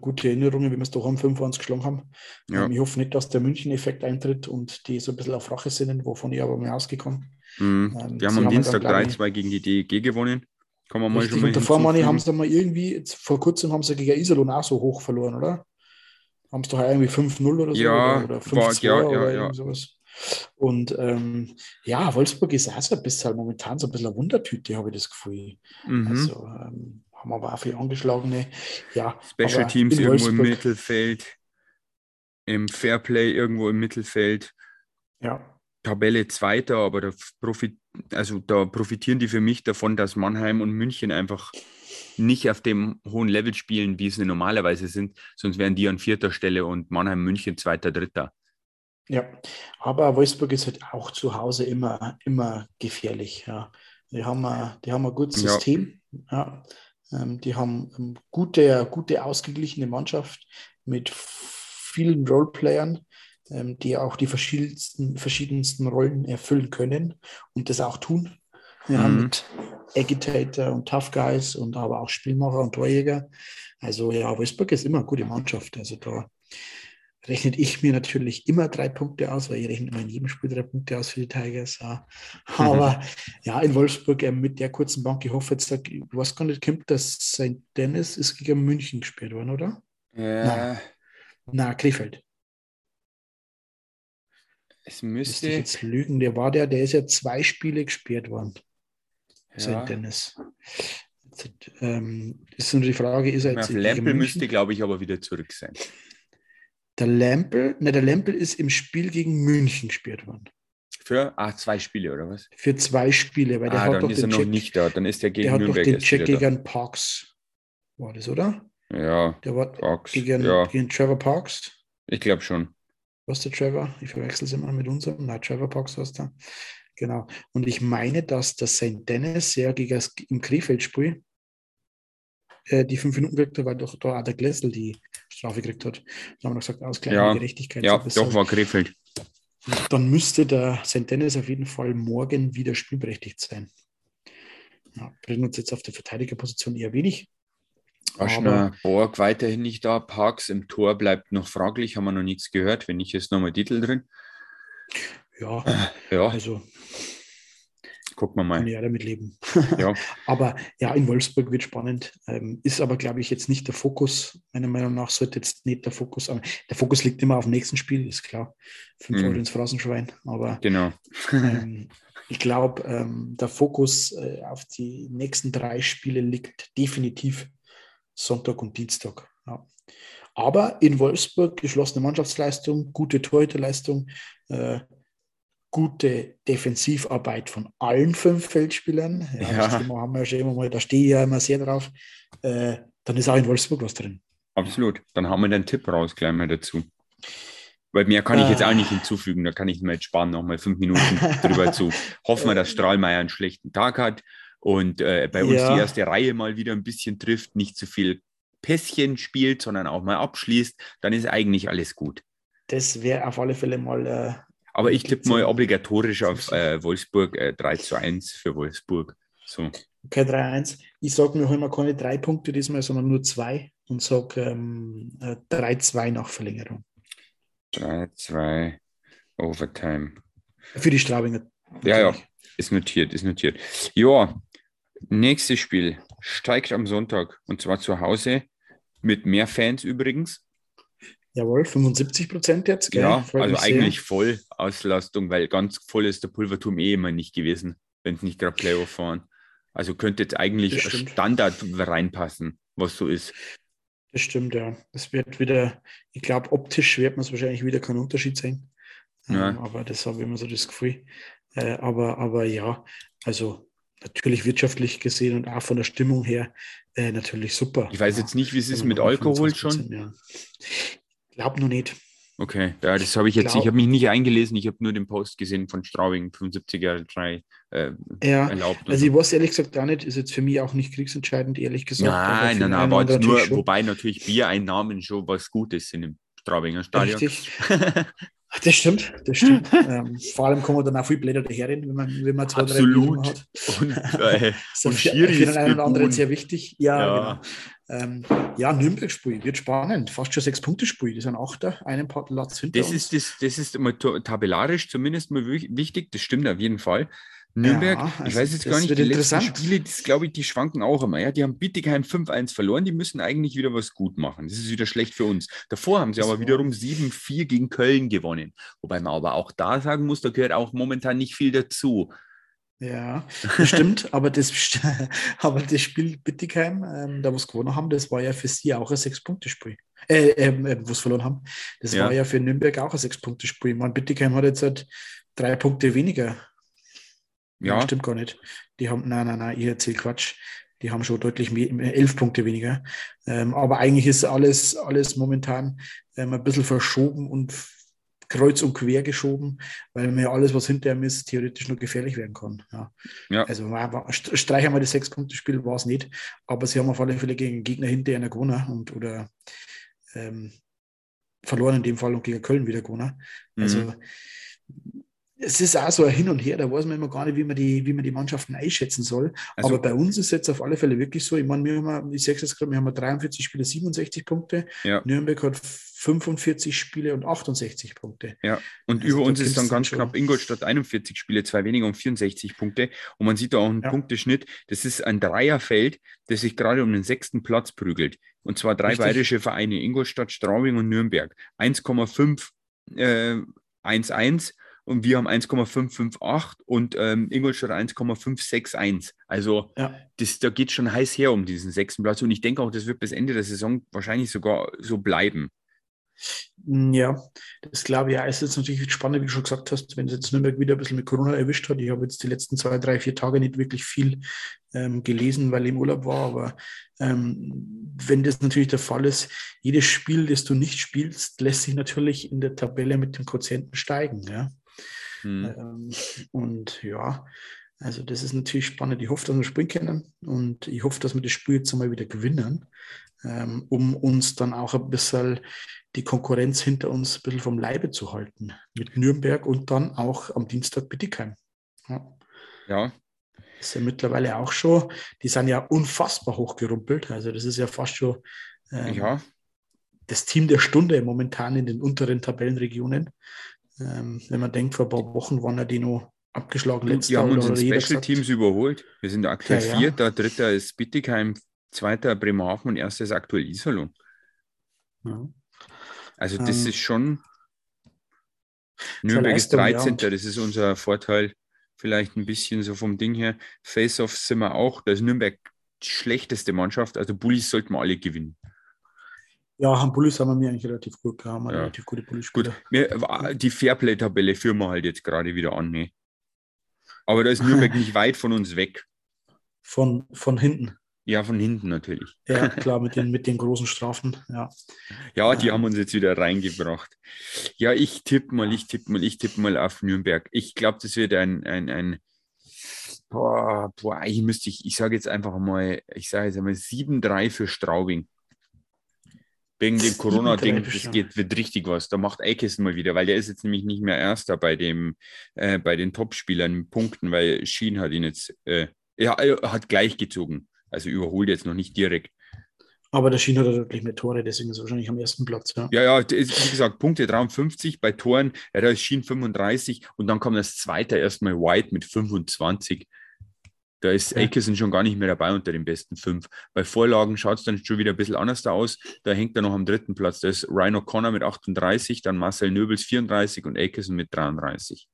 gute Erinnerung, wie wir es doch am 25 geschlagen haben. Ja. Ähm, ich hoffe nicht, dass der München-Effekt eintritt und die so ein bisschen auf Rache sind, wovon ich aber mal ausgekommen. Mhm. Ähm, Wir haben am Dienstag dann, glaub ich, 3-2 gegen die DEG gewonnen. Kann man mal Richtig, schon mal und davor, meine haben sie mal irgendwie, vor kurzem haben sie gegen Iserlohn auch so hoch verloren, oder? Haben sie doch irgendwie 5-0 oder so? Ja, oder, oder war- 5-2 ja, ja, oder ja. sowas. Und ähm, ja, Wolfsburg ist auch so ein bisschen momentan so ein bisschen eine Wundertüte, habe ich das Gefühl. Mhm. Also ähm, haben aber auch viele angeschlagene. Ja, Special Teams irgendwo im Mittelfeld. Im Fairplay irgendwo im Mittelfeld. Ja, Tabelle Zweiter, aber da, profit, also da profitieren die für mich davon, dass Mannheim und München einfach nicht auf dem hohen Level spielen, wie sie normalerweise sind, sonst wären die an vierter Stelle und Mannheim, München zweiter, dritter. ja. Aber Wolfsburg ist halt auch zu Hause immer, immer gefährlich. Ja. Die, haben ein, die haben ein gutes Ja. System. Ja. Ähm, die haben eine gute, gute, ausgeglichene Mannschaft mit vielen Roleplayern, ähm, die auch die verschiedensten, verschiedensten Rollen erfüllen können und das auch tun. Ja, Mhm. Mit Agitator und Tough Guys und aber auch Spielmacher und Torjäger. Also ja, Wolfsburg ist immer eine gute Mannschaft. Also da rechnet ich mir natürlich immer drei Punkte aus, weil ich rechne immer in jedem Spiel drei Punkte aus für die Tigers. Ja. Aber ja, in Wolfsburg äh, mit der kurzen Bank, ich hoffe jetzt, ich weiß gar nicht, kommt das St. Dennis ist gegen München gespielt worden, oder? Ja, Na, Krefeld. es Müsste ich jetzt lügen. Der war der, der ist ja zwei Spiele gesperrt worden. St. Ja, Dennis. Jetzt, ähm, ist nur die Frage, ist er jetzt gegen Lempel müsste, glaube ich, aber wieder zurück sein. Der Lempel, ne, der Lempel ist im Spiel gegen München gesperrt worden. Für ah, zwei Spiele, oder was? Für zwei Spiele, weil der Ah, hat dann doch ist er den noch Check, nicht da. Dann ist er der gegen hat doch Nürnberg den Check gegen Parks. War das, oder? da. Ja, Der war Parks. gegen, Ja, gegen Trevor Parks. ich glaube schon. Was der Trevor? Ich verwechsel es immer mit unserem. Nein, Trevor Parks heißt er. Genau. Und ich meine, dass der St. Dennis ja gegen das, im Krefeld-Spiel äh, die fünf Minuten hat, weil doch da auch der Glessel die Strafe gekriegt hat. Da haben wir gesagt, Ausgleich Ja, und Gerechtigkeit. Ja, doch war Krefeld. Dann müsste der St. Dennis auf jeden Fall morgen wieder spielberechtigt sein. Ja, bringen uns jetzt auf der Verteidigerposition eher wenig. Aschner, Borg weiterhin nicht da. Parks im Tor bleibt noch fraglich, haben wir noch nichts gehört. Wenn nicht, ist nochmal Titel drin. Ja, Ja, also gucken wir mal. ja damit leben. Ja, Aber ja, in Wolfsburg wird spannend. Ähm, ist aber, glaube ich, jetzt nicht der Fokus. Meiner Meinung nach sollte jetzt nicht der Fokus. Aber der Fokus liegt immer auf dem nächsten Spiel, ist klar. Fünf Mhm. Euro ins Phrasenschwein. Aber genau. ähm, ich glaube, ähm, der Fokus äh, auf die nächsten drei Spiele liegt definitiv Sonntag und Dienstag. Ja. Aber in Wolfsburg geschlossene Mannschaftsleistung, gute Torhüterleistung, äh, gute Defensivarbeit von allen fünf Feldspielern. Ja, Ja. Das haben wir ja schon immer mal, da stehe ich ja immer sehr drauf. Äh, dann ist auch in Wolfsburg was drin. Absolut. Dann haben wir den Tipp raus gleich mal dazu. Weil mehr kann ich jetzt auch Ah. nicht hinzufügen. Da kann ich mir jetzt sparen, nochmal fünf Minuten drüber zu. Hoffen wir, dass Strahlmeier einen schlechten Tag hat und äh, bei uns Ja. die erste Reihe mal wieder ein bisschen trifft, nicht zu viel Pässchen spielt, sondern auch mal abschließt. Dann ist eigentlich alles gut. Das wäre auf alle Fälle mal. Äh, Aber ich tippe mal ja- obligatorisch auf äh, Wolfsburg äh, 3 zu 1 für Wolfsburg. So. Okay, 3-1. Ich sage mir immer keine drei Punkte diesmal, sondern nur zwei und sage ähm, äh, 3-2 nach Verlängerung. 3, 2, Overtime. Für die Straubinger. Ja, ja, natürlich. ist notiert, ist notiert. Ja, nächstes Spiel steigt am Sonntag und zwar zu Hause mit mehr Fans übrigens. Jawohl, 75 Prozent jetzt. Gell? Ja, Freut also mich sehr. eigentlich voll Auslastung, weil ganz voll ist der Pulverturm eh immer nicht gewesen, wenn es nicht gerade Playoff waren. Also könnte jetzt eigentlich. Standard reinpassen, was so ist. Das stimmt, ja. Es wird wieder, ich glaube, optisch wird man es wahrscheinlich wieder keinen Unterschied sehen. Ja. Ähm, aber das habe ich immer so das Gefühl. Äh, aber, aber ja, also natürlich wirtschaftlich gesehen und auch von der Stimmung her äh, natürlich super. Ich weiß jetzt nicht, wie es ist mit Alkohol 25%, schon. Ja. Ich glaube noch nicht. Okay, ja, das habe ich jetzt, Glaub, ich habe mich nicht eingelesen, ich habe nur den Post gesehen von Straubing, 75 Jahre 3 äh, ja, erlaubt. Also ich weiß ehrlich gesagt gar nicht, ist jetzt für mich auch nicht kriegsentscheidend, ehrlich gesagt. Nein, nein, nein, aber nur, schon. wobei natürlich Biereinnahmen schon was Gutes sind im Straubinger Stadion. Richtig. Das stimmt, das stimmt. ähm, vor allem kommen dann auch viel Blätter daherin, wenn man, wenn man zwei, Absolut. drei hat. Und, äh, und für, für den einen oder anderen sehr wichtig. Ja, ja. genau. Ähm, ja, Nürnberg-Spiel wird spannend. Fast schon sechs Punkte-Spiel. Das ist ein Achter, einen Platz hinter das uns. Ist, das, das ist immer tabellarisch zumindest mal wichtig. Das stimmt auf jeden Fall. Nürnberg, ja, also ich weiß jetzt gar nicht, die letzten Spiele, das glaube ich, die schwanken auch immer. Ja, die haben Bittigheim 5-1 verloren, die müssen eigentlich wieder was gut machen. Das ist wieder schlecht für uns. Davor haben sie das aber wiederum 7-4 gegen Köln gewonnen. Wobei man aber auch da sagen muss, da gehört auch momentan nicht viel dazu. Ja, das stimmt, aber das, aber das Spiel Bittigheim, ähm, da wo sie gewonnen haben, das war ja für sie auch ein Sechs-Punkte-Spiel. Äh, äh, wo sie verloren haben. Das ja. war ja für Nürnberg auch ein Sechs-Punkte-Spiel. Man, Bittigheim hat jetzt halt drei Punkte weniger ja. Stimmt gar nicht. Die haben, nein, nein, nein, ich erzähle Quatsch. Die haben schon deutlich mehr, elf Punkte weniger. Ähm, aber eigentlich ist alles, alles momentan ähm, ein bisschen verschoben und kreuz und quer geschoben, weil mir alles, was hinter ihm ist, theoretisch nur gefährlich werden kann. Ja. ja. Also streichen wir das Sechs-Punkte-Spiel, war es nicht, aber sie haben auf alle Fälle gegen Gegner hinter einer gewonnen und oder ähm, verloren in dem Fall und gegen Köln wieder gewonnen. Also mhm es ist auch so ein Hin und Her, da weiß man immer gar nicht, wie man die, wie man die Mannschaften einschätzen soll. Also, Aber bei uns ist es jetzt auf alle Fälle wirklich so. Ich meine, wir haben, ich sage es jetzt gerade, wir haben 43 Spiele, 67 Punkte. Ja. Nürnberg hat 45 Spiele und 68 Punkte. Ja, und also über uns ist dann ganz knapp Ingolstadt 41 Spiele, zwei weniger und 64 Punkte. Und man sieht da auch einen ja. Punkteschnitt. Das ist ein Dreierfeld, das sich gerade um den sechsten Platz prügelt. Und zwar drei Richtig. bayerische Vereine, Ingolstadt, Straubing und Nürnberg. 1,5 äh, 1-1 und wir haben 1,558 und ähm, Ingolstadt 1,561. Also ja. das, da geht schon heiß her um diesen sechsten Platz und ich denke auch, das wird bis Ende der Saison wahrscheinlich sogar so bleiben. Ja, das glaube ich. Ja, es ist jetzt natürlich spannend, wie du schon gesagt hast, wenn es jetzt Nürnberg wieder ein bisschen mit Corona erwischt hat. Ich habe jetzt die letzten zwei, drei, vier Tage nicht wirklich viel ähm, gelesen, weil ich im Urlaub war. Aber ähm, wenn das natürlich der Fall ist, jedes Spiel, das du nicht spielst, lässt sich natürlich in der Tabelle mit dem Quotienten steigen. Ja? Hm. Ähm, und ja, also das ist natürlich spannend. Ich hoffe, dass wir spielen können und ich hoffe, dass wir das Spiel jetzt einmal wieder gewinnen, ähm, um uns dann auch ein bisschen die Konkurrenz hinter uns ein bisschen vom Leibe zu halten. Mit Nürnberg und dann auch am Dienstag Bittigheim. Ja. ja. Das ist ja mittlerweile auch schon, die sind ja unfassbar hochgerumpelt. Also das ist ja fast schon ähm, ja. das Team der Stunde momentan in den unteren Tabellenregionen. Ähm, wenn man denkt, vor ein paar Wochen waren ja die noch abgeschlagen. Letzter die haben uns in Special Teams überholt. Wir sind aktuell ja, Vierter, ja. dritter ist Bittigheim, zweiter Bremerhaven und erster ist aktuell Iserlohn. Ja. Also das ähm, ist schon. Nürnberg ist 13. Ja, das ist unser Vorteil. Vielleicht ein bisschen so vom Ding her. Face-Off sind wir auch. Da ist Nürnberg die schlechteste Mannschaft. Also Bullies sollten wir alle gewinnen. Ja, haben Bullies haben wir eigentlich relativ gut gehabt. Ja. Relativ gute Bullies Gut, wir, die Fairplay-Tabelle führen wir halt jetzt gerade wieder an. Ne? Aber da ist Nürnberg nicht weit von uns weg. Von, von hinten. Ja, von hinten natürlich. Ja, klar, mit den, mit den großen Strafen, ja. Ja, die ähm. haben uns jetzt wieder reingebracht. Ja, ich tippe mal, ich tippe mal, ich tippe mal auf Nürnberg. Ich glaube, das wird ein, ein, ein boah, boah, ich müsste, ich, ich sage jetzt einfach mal, ich sage jetzt einmal 7-3 für Straubing. Wegen dem Corona-Ding, das geht, wird richtig was. Da macht Eikes mal wieder, weil der ist jetzt nämlich nicht mehr Erster bei, dem, äh, bei den Topspielern Punkten, weil Schien hat ihn jetzt, äh, er, er hat gleich gezogen. Also überholt jetzt noch nicht direkt. Aber der Schien hat deutlich mehr Tore, deswegen ist er wahrscheinlich am ersten Platz. Ja, ja, ja wie gesagt, Punkte 53 bei Toren, ja, da ist Schien 35 und dann kommt das zweite erstmal White mit 25. Da ist ja. Akerson schon gar nicht mehr dabei unter den besten fünf. Bei Vorlagen schaut es dann schon wieder ein bisschen anders aus. Da hängt er noch am dritten Platz. Da ist Ryan O'Connor mit 38, dann Marcel Nöbels 34 und Akerson mit 33.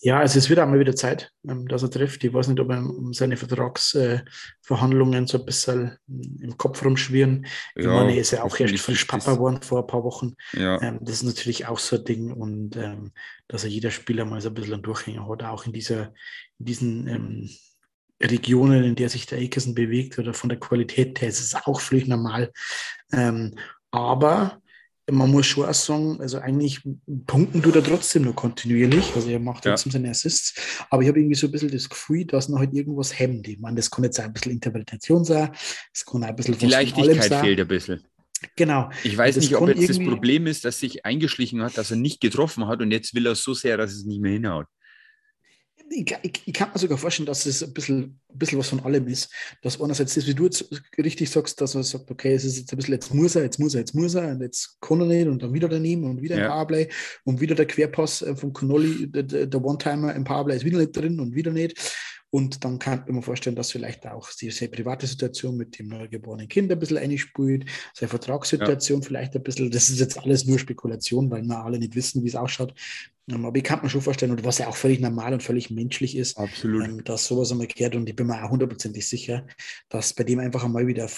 Ja, also es wird auch mal wieder Zeit, ähm, dass er trifft. Ich weiß nicht, ob er seine Vertragsverhandlungen so ein bisschen im Kopf rumschwirren. Ich ja, meine, er ist ja auch erst frisch Papa geworden vor ein paar Wochen. Ja. Ähm, das ist natürlich auch so ein Ding und ähm, dass er jeder Spieler mal so ein bisschen einen Durchhänger hat, auch in, dieser, in diesen Regionen, in der sich der Akerson bewegt oder von der Qualität her ist es auch völlig normal. aber man muss schon auch sagen, also eigentlich punkten tut er trotzdem nur kontinuierlich. Also er macht trotzdem ja. seine Assists. Aber ich habe irgendwie so ein bisschen das Gefühl, dass noch halt irgendwas hemmt. Ich meine, das kann jetzt auch ein bisschen Interpretation sein. Das kann ein bisschen Die Leichtigkeit fehlt ein bisschen. Genau. Ich weiß nicht, ob jetzt das Problem ist, dass sich eingeschlichen hat, dass er nicht getroffen hat und jetzt will er so sehr, dass es nicht mehr hinhaut ich, ich, ich, kann mir sogar vorstellen, dass es ein bisschen, ein bisschen was von allem ist. Dass einerseits das, wie du jetzt richtig sagst, dass er sagt, okay, es ist jetzt ein bisschen, jetzt muss er, jetzt muss er, jetzt muss er, und jetzt kann er nicht, und dann wieder daneben und wieder ja. ein Powerplay und wieder der Querpass äh, von Connolly, der, der One-Timer im Powerplay ist wieder nicht drin und wieder nicht. Und dann kann ich mir vorstellen, dass vielleicht auch die sehr private Situation mit dem neugeborenen Kind ein bisschen einspielt, seine Vertragssituation ja. vielleicht ein bisschen, das ist jetzt alles nur Spekulation, weil wir alle nicht wissen, wie es ausschaut. Ähm, aber ich kann mir schon vorstellen, und was ja auch völlig normal und völlig menschlich ist, Absolut. Ähm, dass sowas einmal kehrt. Und ich bin mir auch hundertprozentig sicher, dass bei dem einfach einmal wieder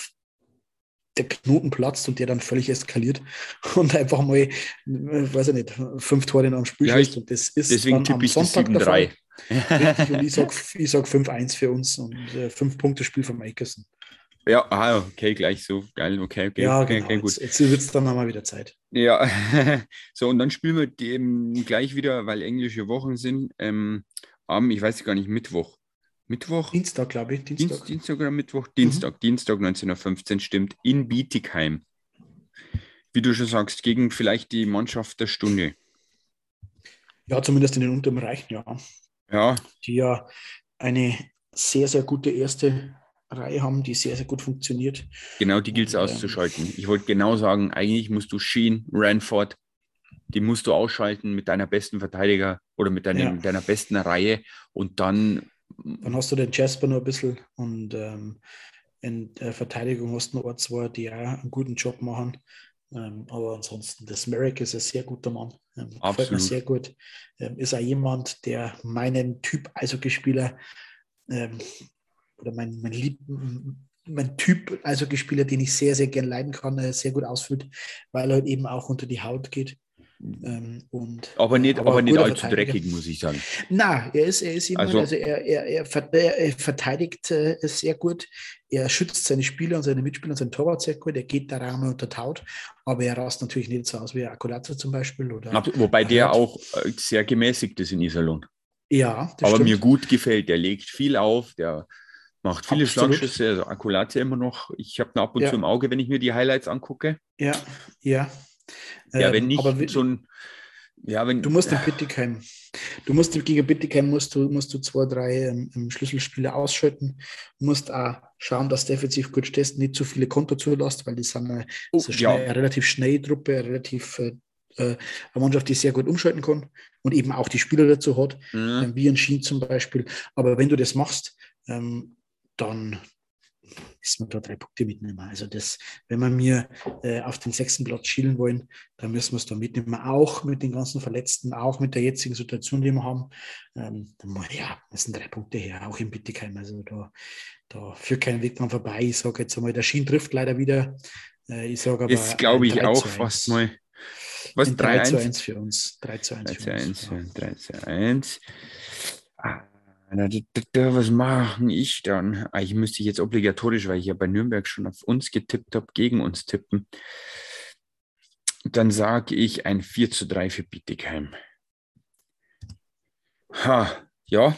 der Knoten platzt und der dann völlig eskaliert und einfach mal, äh, weiß ich nicht, fünf Tore in einem Spiel ja, schießt. Und das ist deswegen dann am Sonntag der Fall. Richtig, und ich sage ich sag 5-1 für uns und äh, fünf Punkte Spiel von Makerson. Ja, ah, okay, gleich so. Geil, okay, okay. Ja, genau. okay, gut. Jetzt, jetzt wird es dann mal wieder Zeit. Ja, so und dann spielen wir die, gleich wieder, weil englische Wochen sind, ähm, am, ich weiß gar nicht, Mittwoch. Mittwoch? Dienstag, glaube ich. Dienstag. Dienst, Dienstag oder Mittwoch? Dienstag, mhm. Dienstag 19.15 Uhr stimmt, in Bietigheim. Wie du schon sagst, gegen vielleicht die Mannschaft der Stunde. Ja, zumindest in den unteren Bereichen, ja. Ja. Die ja eine sehr, sehr gute erste Reihe haben, die sehr, sehr gut funktioniert. Genau, die gilt es ähm, auszuschalten. Ich wollte genau sagen, eigentlich musst du Sheen, Ranford, die musst du ausschalten mit deiner besten Verteidiger oder mit, deinem, ja. deiner besten Reihe und dann. Dann hast du den Jasper noch ein bisschen und ähm, in der Verteidigung hast du noch zwei, die auch einen guten Job machen. Ähm, aber ansonsten, das Merrick ist ein sehr guter Mann. Ähm, gefällt mir sehr gut. Ähm, ist auch jemand, der meinen Typ Eishockeyspieler ähm, oder mein, mein, Lieb, mein Typ Eishockeyspieler, den ich sehr, sehr gern leiden kann, äh, sehr gut ausfüllt, weil er halt eben auch unter die Haut geht. Ähm, und, aber nicht, aber, aber nicht allzu dreckig, muss ich sagen. Na, er ist, er ist jemand, also, also er, er, er, er verteidigt äh, sehr gut. Er schützt seine Spieler und seine Mitspieler und seinen Torwart sehr gut. Er geht da Raum unter Taut, aber er rast natürlich nicht so aus wie Akulazzo zum Beispiel. Oder Wobei der auch äh, sehr gemäßigt ist in Iserlohn. Ja, aber stimmt. mir gut gefällt. Der legt viel auf, der macht viele Absolut. Schlagschüsse. Also Akulazzo immer noch. Ich habe ihn ab und ja. zu im Auge, wenn ich mir die Highlights angucke. Ja, ja. Ja, wenn ähm, nicht aber, so ein. Ja, wenn, du musst in Bittigheim, du musst gegen Bittigheim musst du, musst du zwei, drei ähm, Schlüsselspiele ausschalten. Du musst auch schauen, dass defensiv gut stehst, nicht zu viele Konto zulässt, weil die sind eine, oh, eine, ja. eine relativ schnelle Truppe, eine relativ äh, äh, eine Mannschaft, die sehr gut umschalten kann und eben auch die Spieler dazu hat, mhm. äh, wie ein Schien zum Beispiel. Aber wenn du das machst, ähm, dann, müssen wir da drei Punkte mitnehmen. Also das, wenn wir mir äh, auf den sechsten Platz schielen wollen, dann müssen wir es da mitnehmen. Auch mit den ganzen Verletzten, auch mit der jetzigen Situation, die wir haben. Ähm, dann, ja, das sind drei Punkte her, auch in Bittigheim. Also da, da führt kein Weg dran vorbei. Ich sage jetzt einmal, der Schien trifft leider wieder. Äh, ich sage aber. Ist, glaube ich, auch fast mal. Was? 3, 3 zu 1 für uns. 3 zu 1 3 zu 1, 3 zu 1. Ah, was mache ich dann? Ah, müsste ich jetzt obligatorisch, weil ich ja bei Nürnberg schon auf uns getippt habe, gegen uns tippen. Dann sage ich ein 4 zu 3 für Bietigheim. Ha, ja,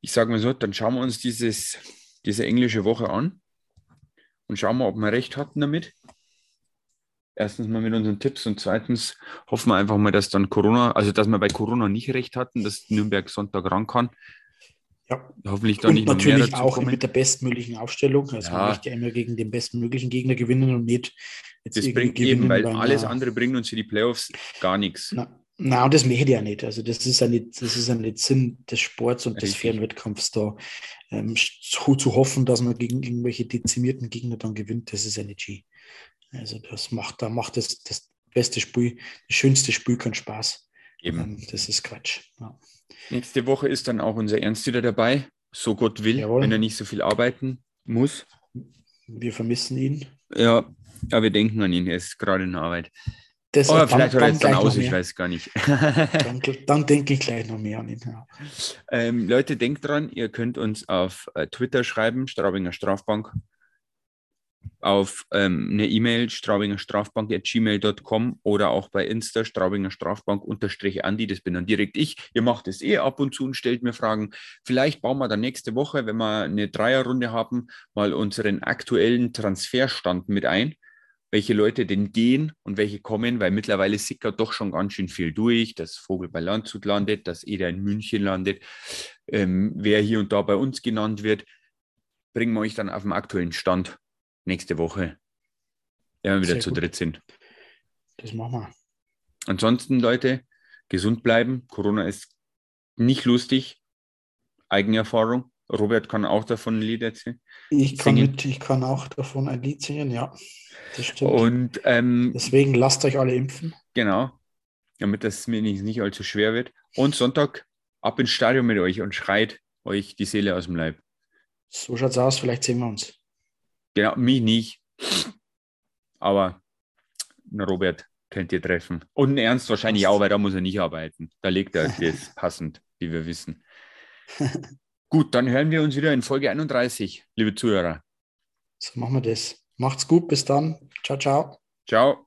ich sage mal so, dann schauen wir uns dieses, diese englische Woche an und schauen wir, ob wir recht hatten damit. Erstens mal mit unseren Tipps und zweitens hoffen wir einfach mal, dass dann Corona, also dass wir bei Corona nicht recht hatten, dass Nürnberg Sonntag ran kann. Ja. Hoffentlich dann nicht natürlich auch kommen. mit der bestmöglichen Aufstellung. Also ja. man möchte ja immer gegen den bestmöglichen Gegner gewinnen und nicht jetzt Das bringt eben, weil alles andere bringt uns für die Playoffs gar nichts. Na, na, und das möchte ich ja nicht. Also das ist ja nicht, das ist ja nicht Sinn des Sports und Richtig. des fairen Wettkampfs da ähm, zu, zu, hoffen, dass man gegen irgendwelche dezimierten Gegner dann gewinnt. Das ist G. Also das macht, da macht das, das beste Spiel, das schönste Spiel keinen Spaß. Eben. Ähm, das ist Quatsch. Ja. Nächste Woche ist dann auch unser Ernst wieder dabei, so Gott will, Jawohl. wenn er nicht so viel arbeiten muss. Wir vermissen ihn. Ja, aber wir denken an ihn, er ist gerade in Arbeit. Das Oder vielleicht hat er jetzt dann aus, ich weiß gar nicht. dann, dann, denke ich gleich noch mehr an ihn. Ja. Ähm, Leute, denkt dran, ihr könnt uns auf äh, Twitter schreiben, Straubinger Strafbank. Auf ähm, eine E-Mail straubingerstrafbank.gmail.com oder auch bei Insta Straubinger Strafbank unterstrich Andi, das bin dann direkt ich. Ihr macht es eh ab und zu und stellt mir Fragen. Vielleicht bauen wir dann nächste Woche, wenn wir eine Dreierrunde haben, mal unseren aktuellen Transferstand mit ein welche Leute denn gehen und welche kommen, weil mittlerweile sickert doch schon ganz schön viel durch, dass Vogel bei Landshut landet, dass Eder in München landet, ähm, wer hier und da bei uns genannt wird, bringen wir euch dann auf den aktuellen Stand nächste Woche, wenn wir wieder Sehr zu gut. dritt sind. Das machen wir. Ansonsten, Leute, gesund bleiben. Corona ist nicht lustig. Eigenerfahrung. Robert kann auch davon ein Lied erzählen. Ich kann, mit, ich kann auch davon ein Lied singen, ja. Das stimmt. Und, ähm, Deswegen lasst euch alle impfen. Genau. Damit das mir nicht, nicht allzu schwer wird. Und Sonntag ab ins Stadion mit euch und schreit euch die Seele aus dem Leib. So schaut's aus, vielleicht sehen wir uns. Genau, mich nicht. Aber Robert könnt ihr treffen. Und Ernst wahrscheinlich auch, weil da muss er nicht arbeiten. Da legt er das passend, wie wir wissen. Gut, dann hören wir uns wieder in Folge 31, liebe Zuhörer. So machen wir das. Macht's gut, bis dann. Ciao, ciao. Ciao.